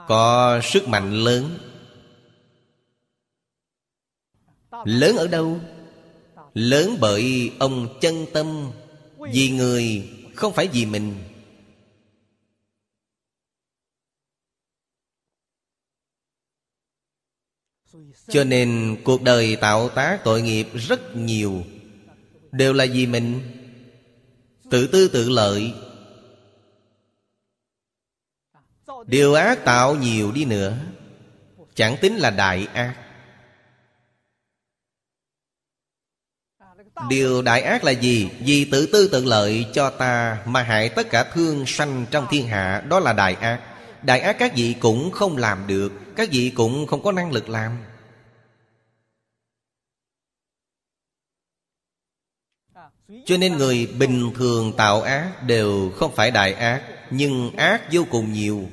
Có sức mạnh lớn. Lớn ở đâu? Lớn bởi ông chân tâm, Vì người, không phải vì mình. Cho nên cuộc đời tạo tác tội nghiệp rất nhiều, Đều là vì mình. Tự tư tự lợi. Điều ác tạo nhiều đi nữa, Chẳng tính là đại ác. Điều đại ác là gì? Vì tự tư tự lợi cho ta Mà hại tất cả thương sanh trong thiên hạ, Đó là đại ác. Đại ác các vị cũng không làm được, Các vị cũng không có năng lực làm. Cho nên người bình thường tạo ác Đều không phải đại ác, Nhưng ác vô cùng nhiều.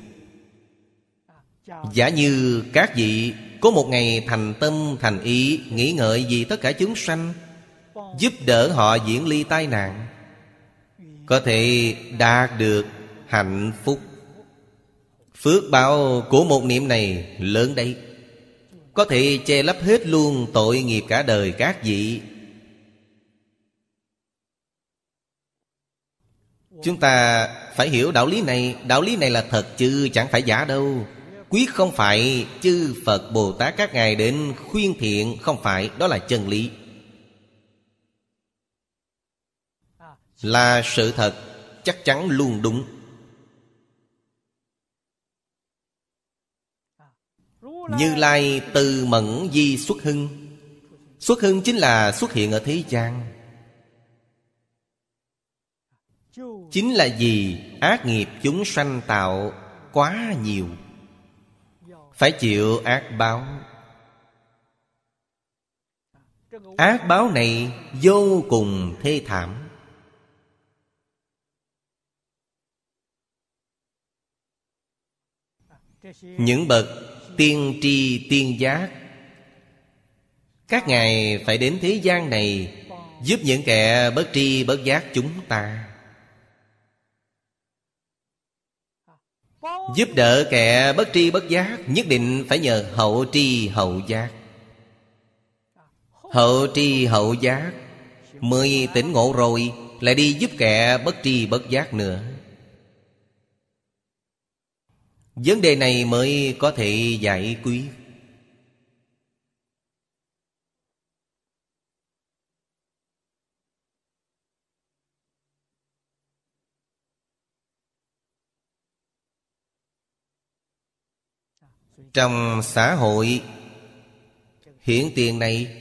Giả như các vị Có một ngày thành tâm, thành ý, Nghĩ ngợi vì tất cả chúng sanh, Giúp đỡ họ diễn ly tai nạn, Có thể đạt được hạnh phúc. Phước báo của một niệm này lớn đấy. Có thể che lấp hết luôn tội nghiệp cả đời các vị. Chúng ta phải hiểu đạo lý này. Đạo lý này là thật chứ chẳng phải giả đâu. Quyết không phải chư Phật Bồ Tát các ngài đến khuyên thiện Không phải, đó là chân lý. Là sự thật Chắc chắn luôn đúng. Như Lai từ mẫn di xuất hưng. Xuất hưng chính là xuất hiện ở thế gian. Chính là vì ác nghiệp chúng sanh tạo quá nhiều. Phải chịu ác báo. Ác báo này vô cùng thê thảm. Những bậc tiên tri, tiên giác, Các ngài phải đến thế gian này Giúp những kẻ bất tri, bất giác chúng ta. Giúp đỡ kẻ bất tri bất giác, Nhất định phải nhờ hậu tri hậu giác. Hậu tri hậu giác, Mới tỉnh ngộ rồi, Lại đi giúp kẻ bất tri bất giác nữa. Vấn đề này mới có thể giải quyết. Trong xã hội. Hiện tiền này,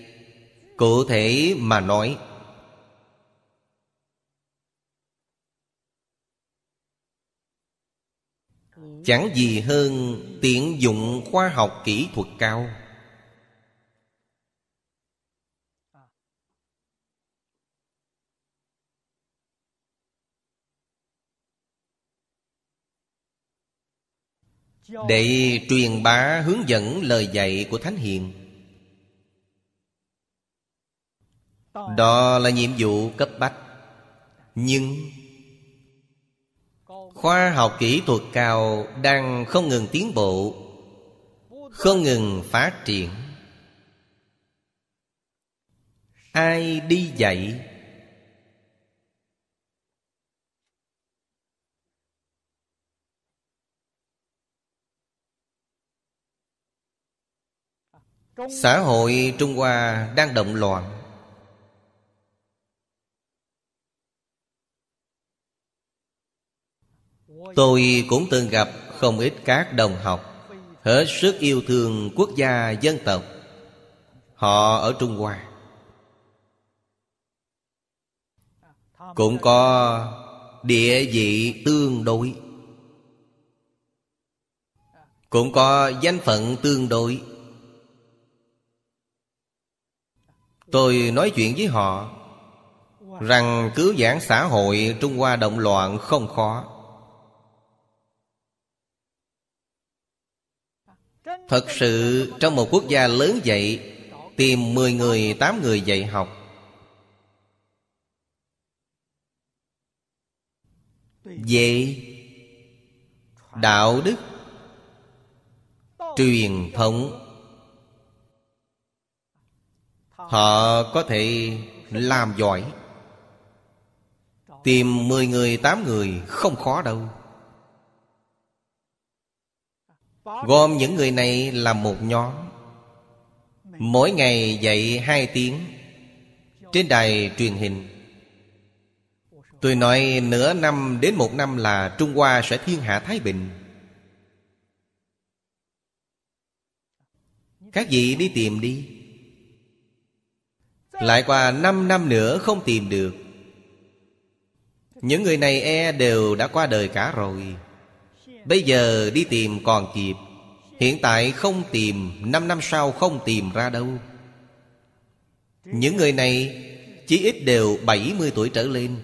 Cụ thể mà nói, Chẳng gì hơn tiện dụng khoa học kỹ thuật cao. Để truyền bá hướng dẫn lời dạy của Thánh Hiền. Đó là nhiệm vụ cấp bách. Nhưng Khoa học kỹ thuật cao đang không ngừng tiến bộ, Không ngừng phát triển. Ai đi dạy Xã hội Trung Hoa đang động loạn. Tôi cũng từng gặp không ít các đồng học Hết sức yêu thương quốc gia dân tộc. Họ ở Trung Hoa. Cũng có địa vị tương đối. Cũng có danh phận tương đối. Tôi nói chuyện với họ Rằng cứu giảng xã hội Trung Hoa động loạn không khó. Thật sự trong một quốc gia lớn vậy Tìm 10 người, 8 người dạy học. Về Đạo đức Truyền thống Họ có thể làm giỏi. Tìm 10 người, 8 người không khó đâu. Gom những người này làm một nhóm. Mỗi ngày dạy hai tiếng Trên đài truyền hình. Tôi nói nửa năm đến một năm là Trung Hoa sẽ thiên hạ Thái Bình. Các vị đi tìm đi. Lại qua năm năm nữa không tìm được. Những người này e đều đã qua đời cả rồi. Bây giờ đi tìm còn kịp. Hiện tại không tìm, Năm năm sau không tìm ra đâu. Những người này Chỉ ít đều 70 tuổi trở lên.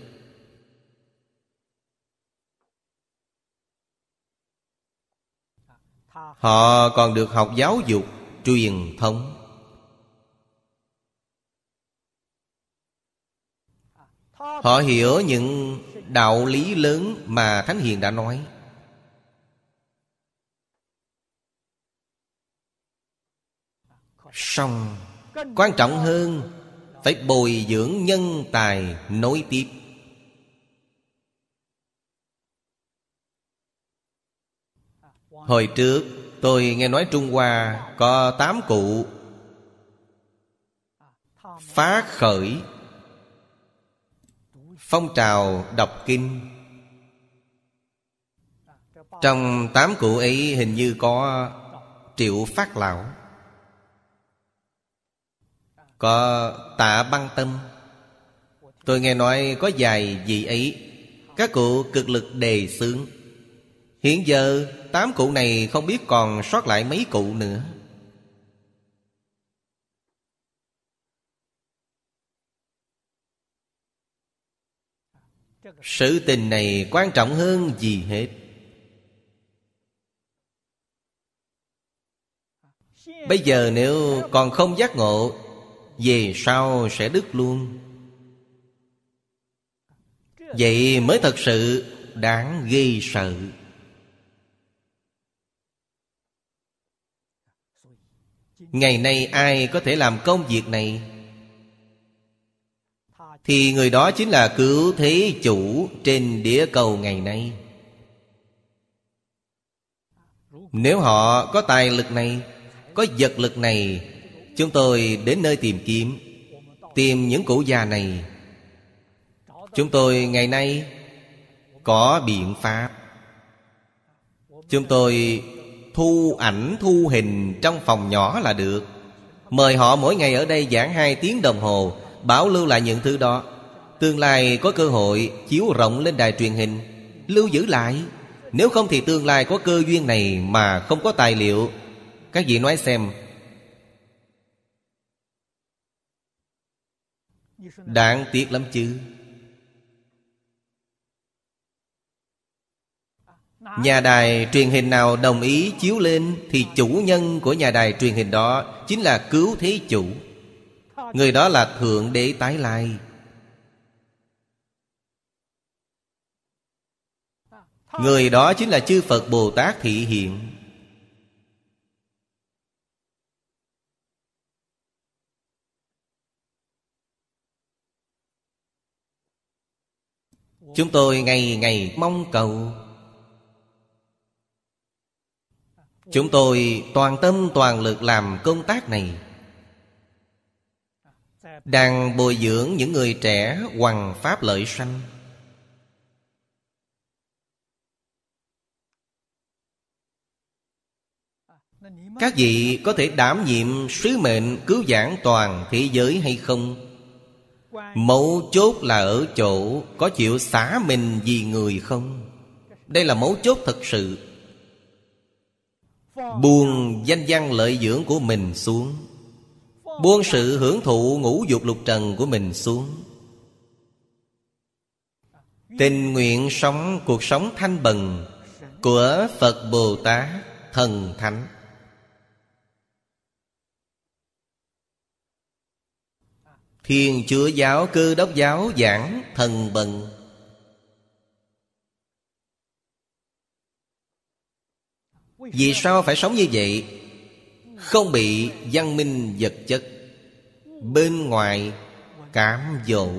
Họ còn được học giáo dục Truyền thống. Họ hiểu những đạo lý lớn mà Thánh Hiền đã nói. Xong Quan trọng hơn Phải bồi dưỡng nhân tài nối tiếp. Hồi trước, tôi nghe nói Trung Hoa có tám cụ. Phá khởi Phong trào đọc kinh. Trong tám cụ ấy hình như có Triệu Phát Lão, Có tạ băng tâm. Tôi nghe nói có vài vị ấy, Các cụ cực lực đề xướng. Hiện giờ tám cụ này không biết còn sót lại mấy cụ nữa. Sự tình này quan trọng hơn gì hết? Bây giờ nếu còn không giác ngộ, Về sau sẽ đứt luôn. Vậy mới thật sự đáng ghê sợ. Ngày nay ai có thể làm công việc này? Thì người đó chính là cứu thế chủ trên địa cầu ngày nay. Nếu họ có tài lực này, Có vật lực này, Chúng tôi đến nơi tìm kiếm, Tìm những cụ già này. Chúng tôi ngày nay Có biện pháp. Chúng tôi thu ảnh, thu hình trong phòng nhỏ là được. Mời họ mỗi ngày ở đây giảng hai tiếng đồng hồ. Bảo lưu lại những thứ đó. Tương lai có cơ hội chiếu rộng lên đài truyền hình, Lưu giữ lại. Nếu không thì tương lai có cơ duyên này mà không có tài liệu. Các vị nói xem. Đáng tiếc lắm chứ. Nhà đài truyền hình nào đồng ý chiếu lên Thì chủ nhân của nhà đài truyền hình đó Chính là cứu thế chủ. Người đó là Thượng Đế Tái Lai. Người đó chính là chư Phật Bồ Tát Thị Hiện. Chúng tôi ngày ngày mong cầu. Chúng tôi toàn tâm toàn lực làm công tác này. Đang bồi dưỡng những người trẻ hoằng pháp lợi sanh. Các vị có thể đảm nhiệm sứ mệnh cứu giảng toàn thế giới hay không? Mấu chốt là ở chỗ Có chịu xả mình vì người không? Đây là mấu chốt thật sự. Buông danh văn lợi dưỡng của mình xuống. Buông sự hưởng thụ ngũ dục lục trần của mình xuống. Tình nguyện sống, cuộc sống thanh bần Của Phật Bồ Tát Thần Thánh. Thiên chúa giáo cơ đốc giáo giảng thần bần. Vì sao phải sống như vậy? Không bị văn minh vật chất, Bên ngoài cám dỗ.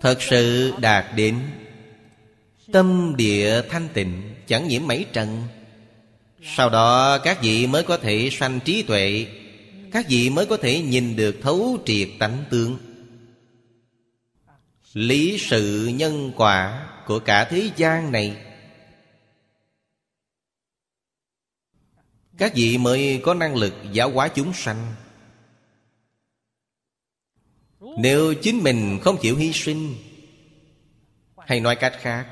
Thật sự đạt đến Tâm địa thanh tịnh, Chẳng nhiễm mấy trần. Sau đó các vị mới có thể sanh trí tuệ, Các vị mới có thể nhìn được thấu triệt tánh tướng Lý sự nhân quả của cả thế gian này. Các vị mới có năng lực giáo hóa chúng sanh. Nếu chính mình không chịu hy sinh, Hay nói cách khác,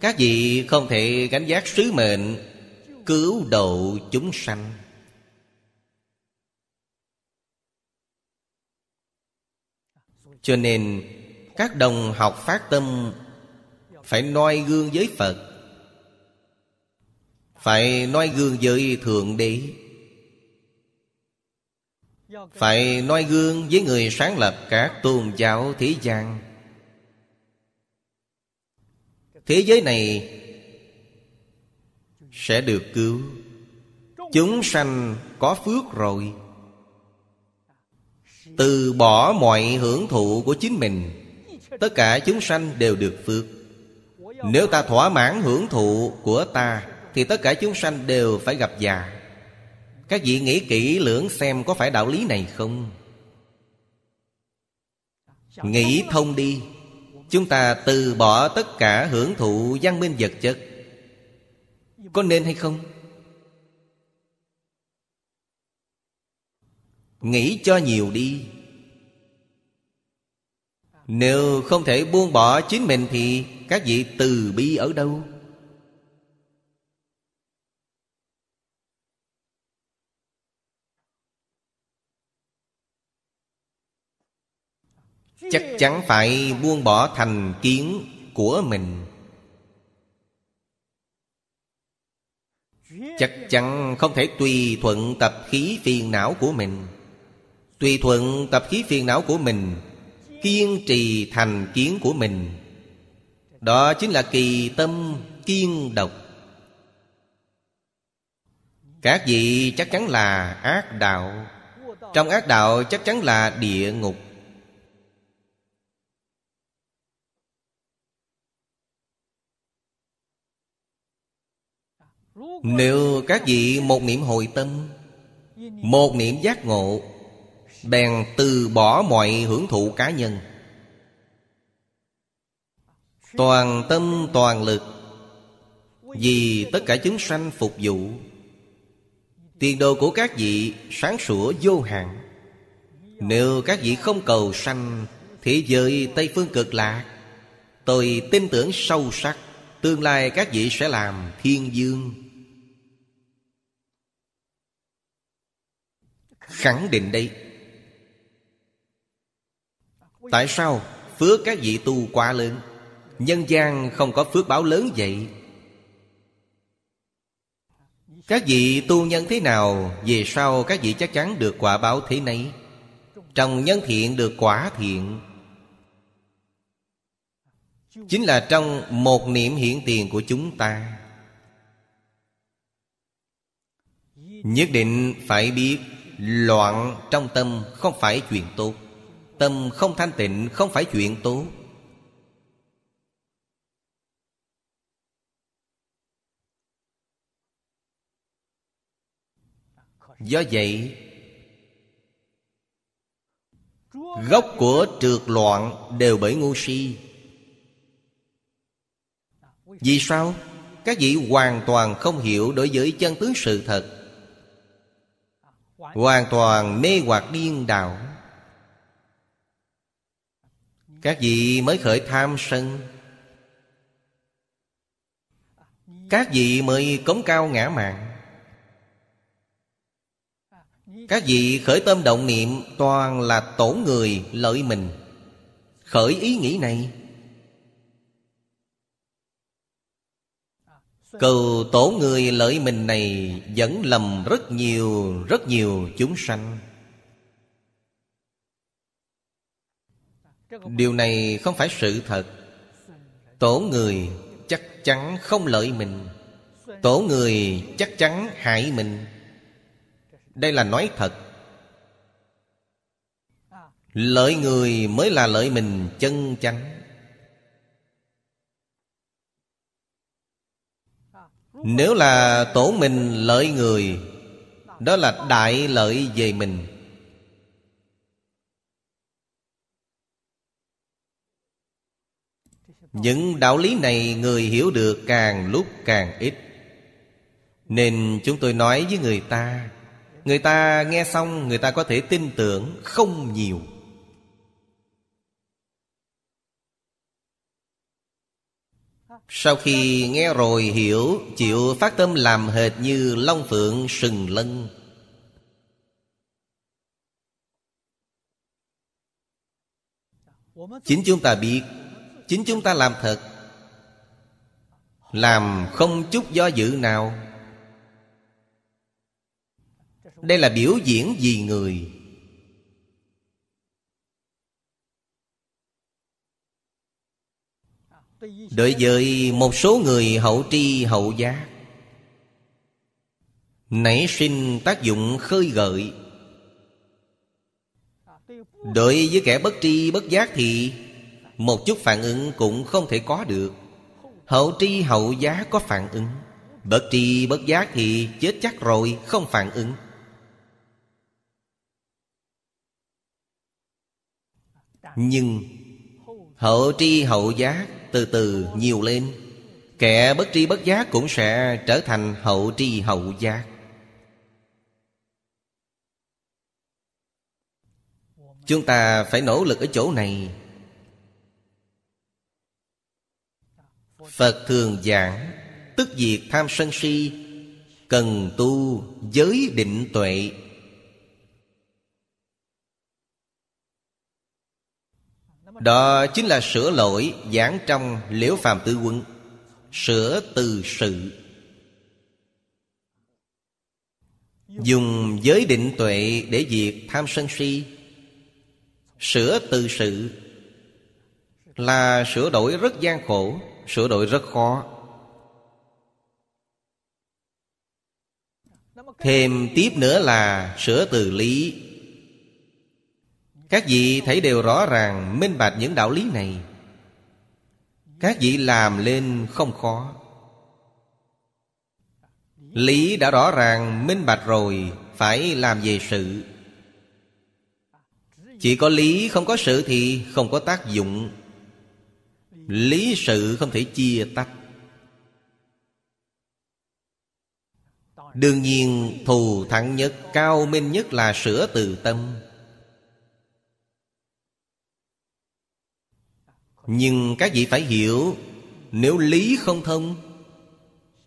Các vị không thể gánh giác sứ mệnh Cứu độ chúng sanh. Cho nên, Các đồng học phát tâm phải noi gương với Phật. Phải noi gương với Thượng Đế. Phải noi gương với người sáng lập các tôn giáo thế gian. Thế giới này Sẽ được cứu. Chúng sanh có phước rồi. Từ bỏ mọi hưởng thụ của chính mình, Tất cả chúng sanh đều được phước. Nếu ta thỏa mãn hưởng thụ của ta, Thì tất cả chúng sanh đều phải gặp già. Các vị nghĩ kỹ lưỡng xem có phải đạo lý này không? Nghĩ thông đi. Chúng ta từ bỏ tất cả hưởng thụ văn minh vật chất. Có nên hay không? Nghĩ cho nhiều đi. Nếu không thể buông bỏ chính mình Thì các vị từ bi ở đâu? chắc chắn phải buông bỏ thành kiến của mình chắc chắn không thể tùy thuận tập khí phiền não của mình tùy thuận tập khí phiền não của mình kiên trì thành kiến của mình. Đó chính là kỳ tâm kiên độc. Các vị chắc chắn là ác đạo. Trong ác đạo chắc chắn là địa ngục. Nếu các vị một niệm hồi tâm, Một niệm giác ngộ Bèn từ bỏ mọi hưởng thụ cá nhân. Toàn tâm, toàn lực, Vì tất cả chúng sanh phục vụ. Tiền đồ của các vị sáng sủa vô hạn. Nếu các vị không cầu sanh, Thế giới Tây Phương cực lạc. Tôi tin tưởng sâu sắc, Tương lai các vị sẽ làm thiên dương Khẳng định đây. Tại sao phước các vị tu quá lớn? Nhân gian không có phước báo lớn vậy. Các vị tu nhân thế nào? Về sau các vị chắc chắn được quả báo thế này? Trong nhân thiện được quả thiện. Chính là trong một niệm hiện tiền của chúng ta. Nhất định phải biết Loạn trong tâm không phải chuyện tốt. Tâm không thanh tịnh, không phải chuyện tốt Do vậy, Gốc của trượt loạn đều bởi ngu si. Vì sao? Các vị hoàn toàn không hiểu đối với chân tướng sự thật. Hoàn toàn mê hoặc điên đảo. Các vị mới khởi tham sân. Các vị mới cống cao ngã mạng Các vị khởi tâm động niệm, Toàn là tổ người lợi mình. Khởi ý nghĩ này. Cầu tổ người lợi mình này Dẫn lầm rất nhiều Rất nhiều chúng sanh. Điều này không phải sự thật. Tổ người chắc chắn không lợi mình. Tổ người chắc chắn hại mình. Đây là nói thật. Lợi người mới là lợi mình chân chánh. Nếu là tổ mình lợi người, Đó là đại lợi về mình. Những đạo lý này người hiểu được càng lúc càng ít. Nên chúng tôi nói với người ta Người ta nghe xong người ta có thể tin tưởng không nhiều. Sau khi nghe rồi hiểu, Chịu phát tâm làm hệt như Long Phượng sừng lân. Chính chúng ta biết Chính chúng ta làm thật. Làm không chút do dự nào. Đây là biểu diễn vì người. Đối với một số người hậu tri hậu giác, Nảy sinh tác dụng khơi gợi. Đối với kẻ bất tri bất giác thì một chút phản ứng cũng không thể có được. Hậu tri hậu giác có phản ứng. Bất tri bất giác thì chết chắc rồi, không phản ứng. Nhưng Hậu tri hậu giác từ từ nhiều lên. Kẻ bất tri bất giác cũng sẽ trở thành hậu tri hậu giác Chúng ta phải nỗ lực ở chỗ này. Phật thường giảng, Tức diệt tham sân si, Cần tu giới định tuệ. Đó chính là sửa lỗi giảng trong liễu phàm tư quân Sửa từ sự. Dùng giới định tuệ để diệt tham sân si, Sửa từ sự Là sửa đổi rất gian khổ. Sửa đổi rất khó. Thêm tiếp nữa là sửa từ lý. Các vị thấy đều rõ ràng, minh bạch những đạo lý này. Các vị làm lên không khó. Lý đã rõ ràng, minh bạch rồi, Phải làm về sự. Chỉ có lý không có sự thì không có tác dụng. Lý sự không thể chia tách. Đương nhiên, thù thắng nhất, Cao minh nhất là sửa từ tâm. Nhưng các vị phải hiểu, Nếu lý không thông,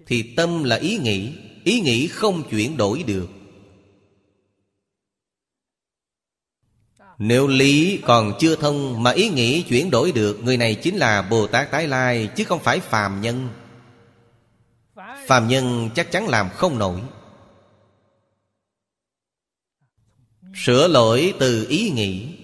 Thì tâm là ý nghĩ Ý nghĩ không chuyển đổi được. Nếu lý còn chưa thông Mà ý nghĩ chuyển đổi được, Người này chính là Bồ Tát Tái Lai, Chứ không phải phàm nhân. Phàm nhân chắc chắn làm không nổi. Sửa lỗi từ ý nghĩ.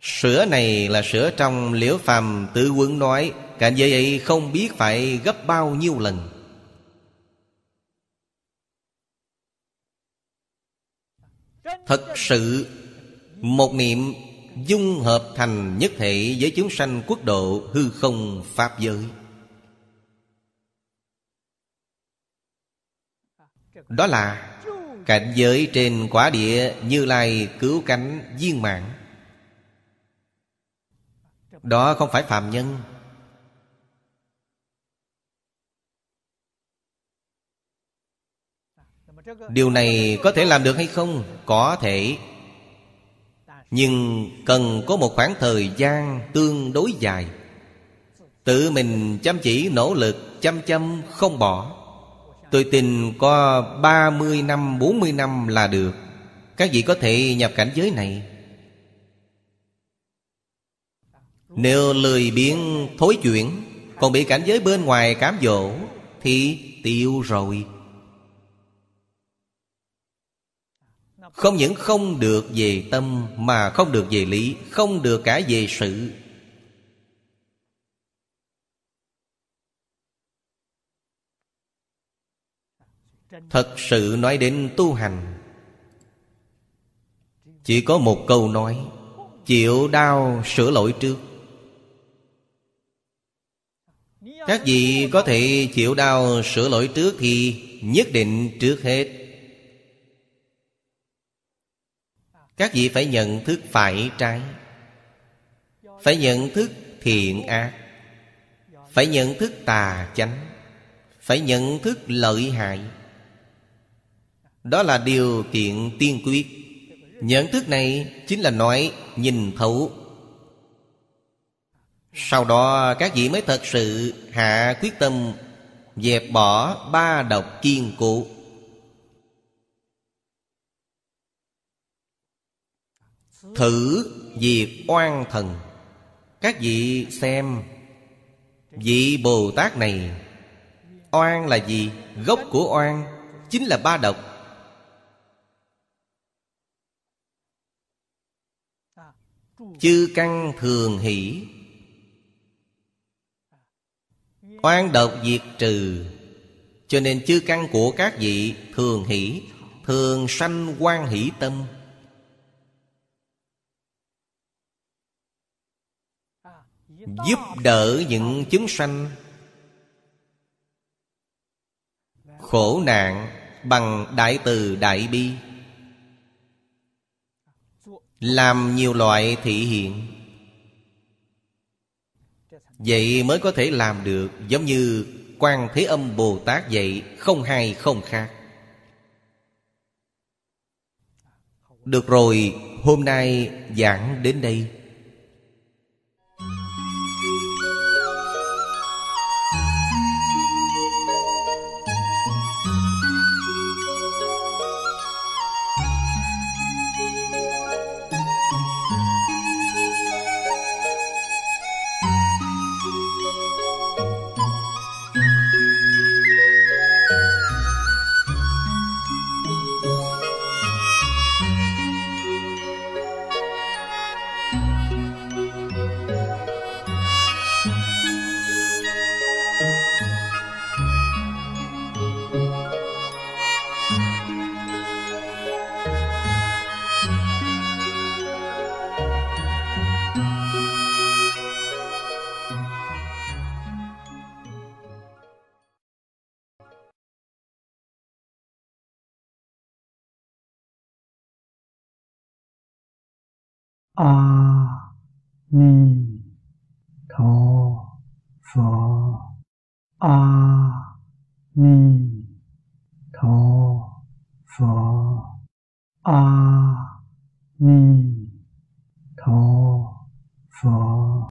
Sửa này là sửa trong liễu phàm tự quân nói, Cảnh giới ấy không biết phải gấp bao nhiêu lần. Thật sự, Một niệm dung hợp thành nhất thể với chúng sanh quốc độ hư không pháp giới. Đó là cảnh giới trên quả địa Như Lai cứu cánh viên mạng đó không phải phàm nhân điều này có thể làm được hay không? Có thể. Nhưng cần có một khoảng thời gian tương đối dài. Tự mình chăm chỉ, nỗ lực, chăm chăm, không bỏ. Tôi tin có 30 năm 40 năm là được. Các vị có thể nhập cảnh giới này. Nếu lười biến thối chuyển, Còn bị cảnh giới bên ngoài cám dỗ, Thì tiêu rồi. Không những không được về tâm, Mà không được về lý, Không được cả về sự. Thật sự nói đến tu hành, Chỉ có một câu nói, Chịu đau sửa lỗi trước. Các vị có thể chịu đau sửa lỗi trước Thì nhất định trước hết. Các vị phải nhận thức phải trái. Phải nhận thức thiện ác. Phải nhận thức tà chánh. Phải nhận thức lợi hại. Đó là điều kiện tiên quyết. Nhận thức này chính là nói nhìn thấu. Sau đó, các vị mới thật sự hạ quyết tâm, Dẹp bỏ ba độc kiên cố. Thử diệt oan thần. Các vị xem, Vị Bồ Tát này Oan là gì? Gốc của oan Chính là ba độc. Chư căn thường hỷ. Oan độc diệt trừ. Cho nên chư căn của các vị thường hỷ, Thường sanh quan hỷ tâm. Giúp đỡ những chúng sanh. Khổ nạn bằng đại từ đại bi. Làm nhiều loại thị hiện. Vậy mới có thể làm được, Giống như quan Thế Âm Bồ Tát vậy Không hay không khác. Được rồi, Hôm nay giảng đến đây. 啊你